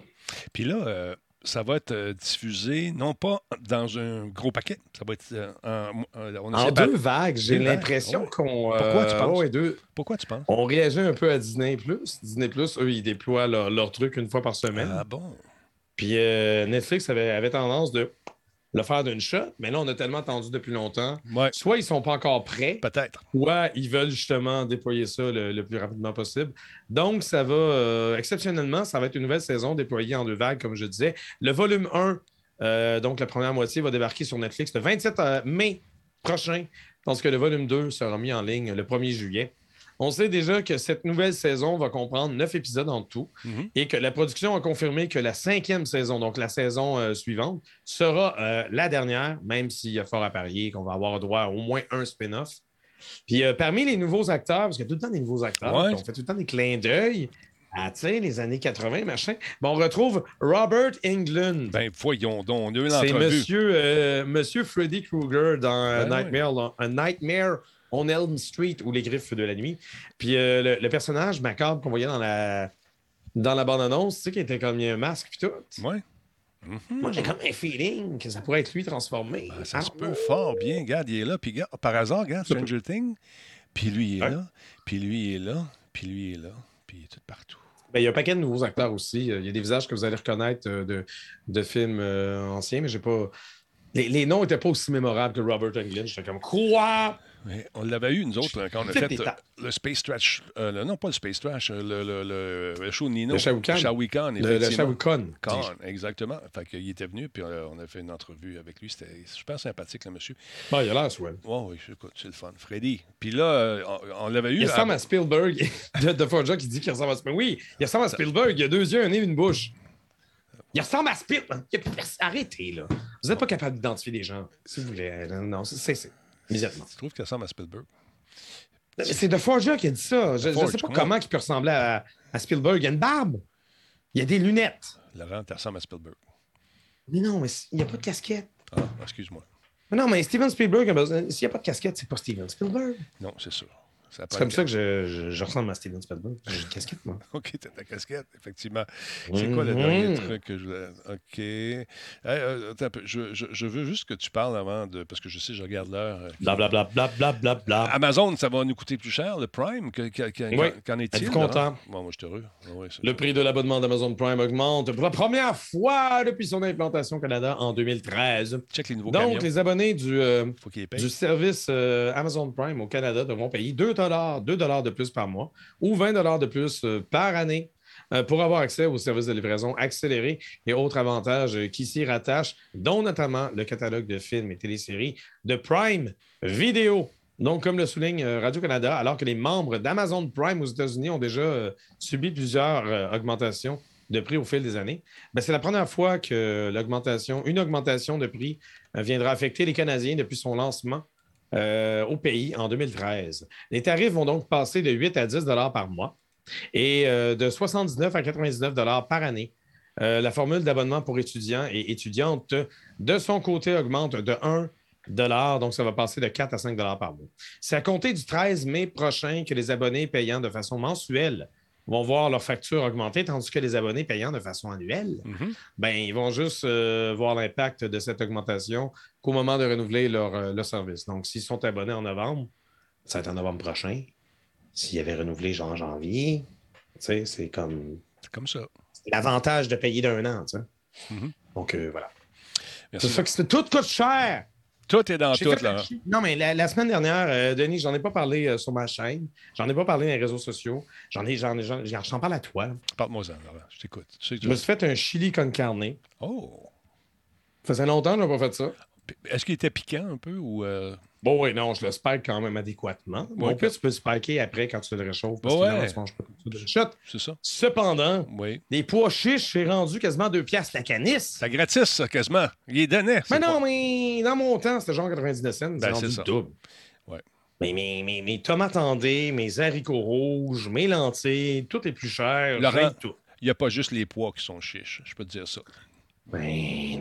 Puis là, euh, ça va être euh, diffusé, non pas dans un gros paquet, ça va être euh, en, euh, En deux vagues, j'ai l'impression ouais. qu'on. Pourquoi tu penses? ouais, deux- Pourquoi tu penses? On réagit un peu à Disney Disney eux, ils déploient leur, leur truc une fois par semaine. Ah bon? Puis euh, Netflix avait, avait tendance de le faire d'une shot, mais là, on a tellement attendu depuis longtemps. Ouais, Soit ils sont pas encore prêts, peut-être. soit ils veulent justement déployer ça le, le plus rapidement possible. Donc, ça va, euh, exceptionnellement, ça va être une nouvelle saison déployée en deux vagues, comme je disais. Le volume 1, euh, donc la première moitié, va débarquer sur Netflix le 27 mai prochain, tandis que le volume 2 sera mis en ligne le 1er juillet. On sait déjà que cette nouvelle saison va comprendre neuf épisodes en tout Mhm. et que la production a confirmé que la cinquième saison, donc la saison euh, suivante, sera euh, la dernière, même s'il y a fort à parier qu'on va avoir droit à au moins un spin-off. Puis euh, parmi les nouveaux acteurs, parce qu'il y a tout le temps des nouveaux acteurs, Ouais. on fait tout le temps des clins d'œil à tu sais, les années 80, machin. Ben, on retrouve Robert Englund. Ben, voyons donc, on a eu C'est monsieur, monsieur Freddy Krueger dans Ben Nightmare, dans- A Nightmare on Elm Street ou Les Griffes de la Nuit. Puis euh, le, le personnage macabre qu'on voyait dans la, dans la bande-annonce, tu sais, qui était comme il y a un masque puis tout. Ouais. Mhm. Moi, j'ai comme un feeling que ça pourrait être lui transformé. Ben, ça se Ah, peut fort bien. Regarde, il est là. Puis, regarde, par hasard, regarde, Stranger Things. Puis lui, il est là. Puis lui, il est là. Puis lui, il est là. Puis il est tout partout. Ben, il y a un paquet de nouveaux acteurs aussi. Euh, Il y a des visages que vous allez reconnaître euh, de, de films euh, anciens, mais j'ai pas. Les, les noms n'étaient pas aussi mémorables que Robert Englund. J'étais comme quoi? Mais on l'avait eu, nous autres, quand on a fait euh, le Space Trash. euh, le- non, pas le Space Trash, euh, le, le, le, le show de Nino. Le Kahn, Le, le. Kahn, exactement. Fait qu'il était venu, puis on a fait une entrevue avec lui. C'était super sympathique, le monsieur. Bon, il a l'air swell. Oh, oui, écoute, c'est le fun. Freddy. Puis là, on, on l'avait eu. Il à- ressemble à Spielberg. (laughs) de, de Forja qui dit qu'il ressemble à Spielberg. Oui, il ressemble à Spielberg. Il a deux yeux, un nez, une bouche. Il ressemble à Spielberg. Arrêtez, là. Vous n'êtes pas capable d'identifier des gens. Si vous voulez. Non, non, c'est. Immédiatement. Je trouve qu'il ressemble à Spielberg? C'est de Forja qui a dit ça. Je ne sais pas comment il peut ressembler à, à Spielberg. Il a une barbe. Il a des lunettes. Laurent, tu ressembles à Spielberg. Mais non, mais il n'y a pas de casquette. Ah, excuse-moi. Mais non, mais Steven Spielberg, s'il n'y a pas de casquette, c'est pas Steven Spielberg. Non, c'est sûr. C'est comme ça que je, je- je ressemble à Steven Spielberg. J'ai une casquette, moi. (laughs) OK, t'as ta casquette, effectivement. C'est quoi le Mhm. dernier truc que je voulais. OK. Hey, euh, attends un peu. Je, veux juste que tu parles avant de. Parce que je sais, je regarde l'heure. euh, Blablabla, blablabla, bla. Amazon, ça va nous coûter plus cher, le Prime. Que- que- que- Oui. Qu'en est-il? Êtes-vous Laurent? content? Bon, moi, je suis heureux. Oui, Le prix de l'abonnement d'Amazon Prime augmente pour la première fois depuis son implantation au Canada en 2013. Check les nouveaux Donc, camions. les abonnés du, euh, du service euh, Amazon Prime au Canada devront payer 2 2 de plus par mois ou 20 de plus euh, par année euh, pour avoir accès aux services de livraison accélérés et autres avantages euh, qui s'y rattachent, dont notamment le catalogue de films et téléséries de Prime Vidéo. Donc, comme le souligne Radio-Canada, alors que les membres d'Amazon Prime aux États-Unis ont déjà subi plusieurs augmentations de prix au fil des années, ben, c'est la première fois que l'augmentation, une augmentation de prix viendra affecter les Canadiens depuis son lancement euh, au pays en 2013. Les tarifs vont donc passer de 8 à 10 par mois et euh, de 79 à 99 par année. Euh, la formule d'abonnement pour étudiants et étudiantes, de son côté, augmente de 1 donc ça va passer de 4 à 5 par mois. C'est à compter du 13 mai prochain que les abonnés payant de façon mensuelle vont voir leur facture augmenter, tandis que les abonnés payant de façon annuelle Mhm. ben, ils vont juste euh, voir l'impact de cette augmentation qu'au moment de renouveler leur, euh, leur service. Donc, s'ils sont abonnés en novembre, ça va être en novembre prochain. S'ils avaient renouvelé genre en janvier, tu sais, c'est comme C'est comme ça. c'est l'avantage de payer d'un an, tu sais. Mhm. Donc, euh, voilà. C'est ça que tout coûte cher. Tout est dans tout, là. Non, mais la, la semaine dernière, euh, Denis, j'en ai pas parlé euh, sur ma chaîne. J'en ai pas parlé dans les réseaux sociaux. J'en ai, j'en ai, j'en, j'en- j'en parle à toi. Parle-moi-en, Laurent. Je t'écoute. Je me suis fait un chili con carne. Oh! Ça faisait longtemps que je n'ai pas fait ça. Est-ce qu'il était piquant un peu ou. euh, Bon, oui, non, je le spike quand même adéquatement. Bon, Ouais, au pire, tu peux le spiker après quand tu le réchauffes. Parce Ouais, que ouais. évidemment, tu manges pas tout de shot. C'est ça? Cependant, Oui. les pois chiches, c'est rendu quasiment 2 piastres la canisse. C'est gratis, ça, quasiment. Il est donné. Mais non, pas- mais dans mon temps, c'était genre 99 cents. Ben, c'est ça. double. Ouais. Mais mes, mes, mes tomates en dés, mes haricots rouges, mes lentilles, tout est plus cher. Laurent. Tout. Il n'y a pas juste les pois qui sont chiches. Je peux te dire ça. Ben,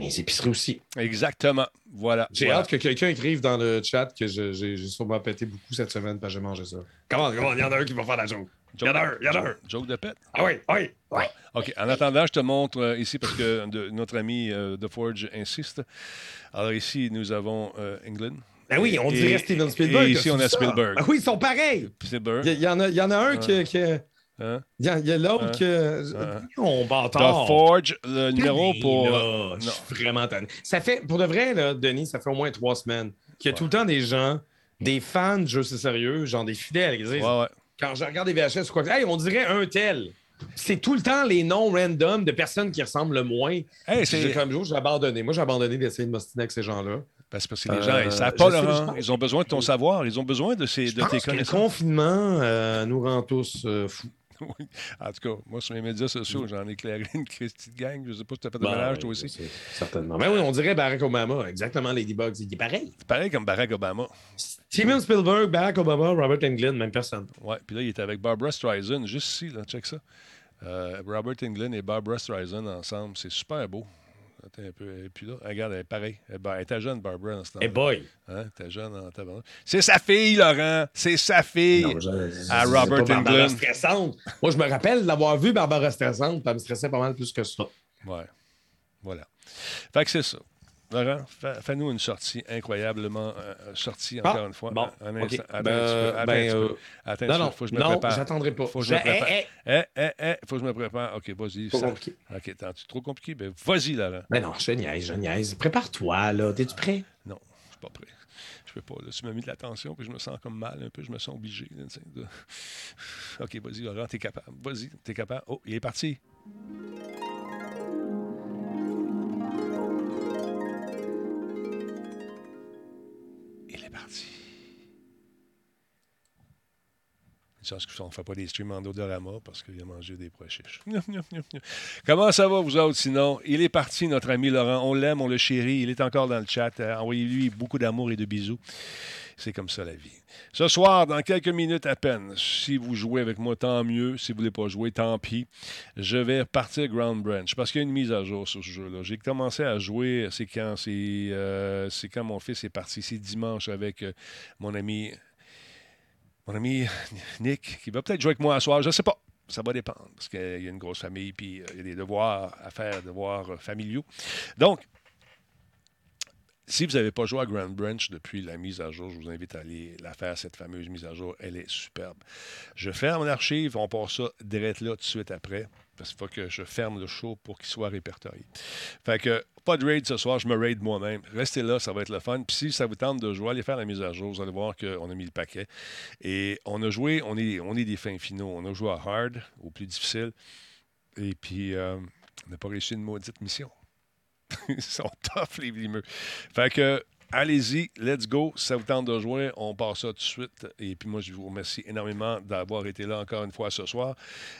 les épiceries aussi. Exactement. Voilà. J'ai Voilà. hâte que quelqu'un écrive dans le chat que je- j'ai sûrement pété beaucoup cette semaine parce que j'ai mangé ça. Comment, comment, il y en a un qui va faire la joke. Il y en a un, il y en a un. Joke de pète? Ah oui, oui, oui. OK. En attendant, je te montre euh, ici parce que de- notre ami euh, The Forge insiste. Alors ici, nous avons euh, England. Ben oui, on Et- dirait Steven Spielberg. et ici, on a ça? Spielberg. Ben oui, ils sont pareils. Spielberg. Il y, en a, y en a un qui. qui- Hein? Il y a, il y a l'autre Hein? que. Hein? On The bâtard. Forge, le numéro pour. là, euh, je suis vraiment tanné. Ça fait, pour de vrai, là, Denis, ça fait au moins trois semaines qu'il y a tout le temps des gens, des fans de jeux c'est sérieux, genre des fidèles, qui disent, Ouais, ouais. quand je regarde des VHS ou quoi, hey, on dirait un tel. C'est tout le temps les noms random de personnes qui ressemblent le moins. Hey, c'est comme jour, j'ai abandonné. Moi, j'ai abandonné d'essayer de m'ostiner avec ces gens-là. Ben, parce que les Euh, gens, ils savent pas, Ils ont besoin de ton savoir. Ils ont besoin de, ces, Je de tes que le connaissances. confinement euh, nous rend tous euh, fous. Oui. En tout cas, moi, sur les médias sociaux, j'en ai éclairé une Christie de gang. Je sais pas si tu as fait de Bah, ménage, oui, toi aussi. Certainement. Mais oui, on dirait Barack Obama. Exactement, Ladybugs. Il est pareil. C'est pareil comme Barack Obama. Steven Spielberg, Barack Obama, Robert Englund, même personne. Ouais. Puis là, il était avec Barbara Streisand, juste ici, là, check ça. Euh, Robert Englund et Barbara Streisand ensemble. C'est super beau. Attends un peu. Et puis là, regarde, elle est pareille. Elle, ben, elle était jeune, Barbara, dans ce temps-là. Hey boy! Hein? Elle était jeune en tabarnak. C'est sa fille, Laurent. C'est sa fille. Non, je- à c'est Robert pas Barbara stressante. Moi, je me rappelle d'avoir vu Barbara stressante, puis elle me stressait pas mal plus que ça. Ouais. Voilà. Fait que c'est ça. Laurent, fais- fais-nous une sortie incroyablement euh, sortie, Ah, encore une fois. bon, Un OK. instant. Attends Ben, un ben, euh, Attends Non, non, peu. Faut que je me non, prépare. j'attendrai pas. Faut que je me prépare. eh, Eh, eh, eh, faut que je me prépare. OK, vas-y. Trop ça- compliqué. OK, attends, trop compliqué. Ben, vas-y, Laurent. Mais non, je niaise, je niaise. Prépare-toi, là. T'es-tu prêt? Non, je suis pas prêt. Je peux pas. Là, tu m'as mis de l'attention, puis je me sens comme mal un peu. Je me sens obligé. là, de- (laughs) OK, vas-y, Laurent, t'es capable. Vas-y, t'es capable. Oh, il est parti. Il est parti. Chance ne fait pas des streams en odorama parce qu'il a mangé des pois chiches. (laughs) Comment ça va, vous autres, sinon? Il est parti, notre ami Laurent. On l'aime, on le chérit. Il est encore dans le chat. Euh, Envoyez-lui beaucoup d'amour et de bisous. C'est comme ça, la vie. Ce soir, dans quelques minutes à peine, si vous jouez avec moi, tant mieux. Si vous ne voulez pas jouer, tant pis. Je vais partir Ground Branch parce qu'il y a une mise à jour sur ce jeu-là. J'ai commencé à jouer, c'est quand? C'est euh, c'est quand mon fils est parti. C'est dimanche avec euh, mon ami mon ami Nick, qui va peut-être jouer avec moi ce soir, je ne sais pas. Ça va dépendre, parce qu'il y a une grosse famille, puis euh, il y a des devoirs à faire, devoirs euh, familiaux. Donc, si vous n'avez pas joué à Grand Branch depuis la mise à jour, je vous invite à aller la faire, cette fameuse mise à jour. Elle est superbe. Je ferme l'archive, on passe ça direct là tout de suite après, parce qu'il faut que je ferme le show pour qu'il soit répertorié. Fait que, pas de raid ce soir, je me raid moi-même. Restez là, ça va être le fun. Puis si ça vous tente de jouer, allez faire la mise à jour. Vous allez voir qu'on a mis le paquet. Et on a joué, on est, on est des fins finaux. On a joué à hard, au plus difficile. Et puis, euh, on n'a pas réussi une maudite mission. (laughs) Ils sont tough, les vimeux. Fait que, allez-y, let's go. Si ça vous tente de jouer, on passe ça tout de suite. Et puis moi, je vous remercie énormément d'avoir été là encore une fois ce soir.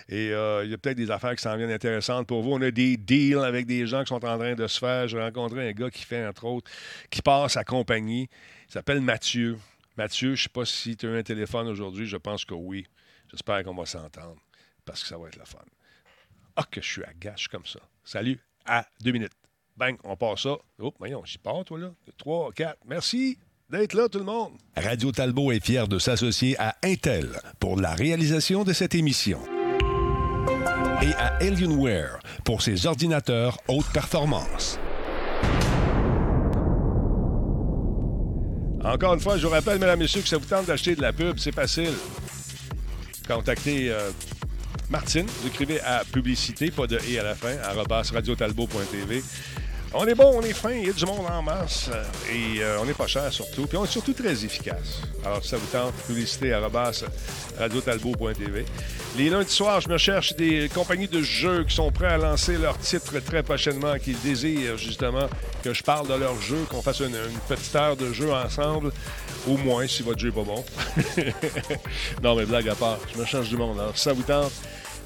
Et euh, il y a peut-être des affaires qui s'en viennent intéressantes pour vous. On a des deals avec des gens qui sont en train de se faire. J'ai rencontré un gars qui fait, entre autres, qui passe à compagnie. Il s'appelle Mathieu. Mathieu, je ne sais pas si tu as un téléphone aujourd'hui. Je pense que oui. J'espère qu'on va s'entendre parce que ça va être le fun. Ah, que je suis à gâche comme ça. Salut, à deux minutes. Bang, on passe ça. Oh, voyons, j'y pars, toi, là. Trois, quatre. Merci d'être là, tout le monde. Radio Talbot est fier de s'associer à Intel pour la réalisation de cette émission. Et à Alienware pour ses ordinateurs haute performance. Encore une fois, je vous rappelle, mesdames et messieurs, que ça vous tente d'acheter de la pub, c'est facile. Contactez euh, Martine, vous écrivez à publicité, pas de et à la fin, arobase radiotalbot.tv. On est bon, on est fin, il y a du monde en masse euh, et euh, on n'est pas cher surtout. Puis on est surtout très efficace. Alors, si ça vous tente, publicité à radiotalbo.tv. Les lundis soirs, je me cherche des compagnies de jeux qui sont prêts à lancer leur titre très prochainement, qui désirent justement que je parle de leur jeu, qu'on fasse une, une petite heure de jeu ensemble, au moins si votre jeu n'est pas bon. (laughs) non, mais blague à part, je me cherche du monde. Alors, si ça vous tente,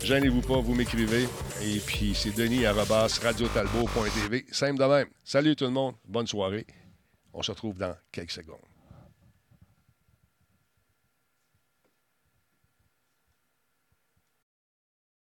Gênez-vous pas, vous m'écrivez. Et puis, c'est Denis radiotalbo.tv. Simple de même. Salut tout le monde. Bonne soirée. On se retrouve dans quelques secondes.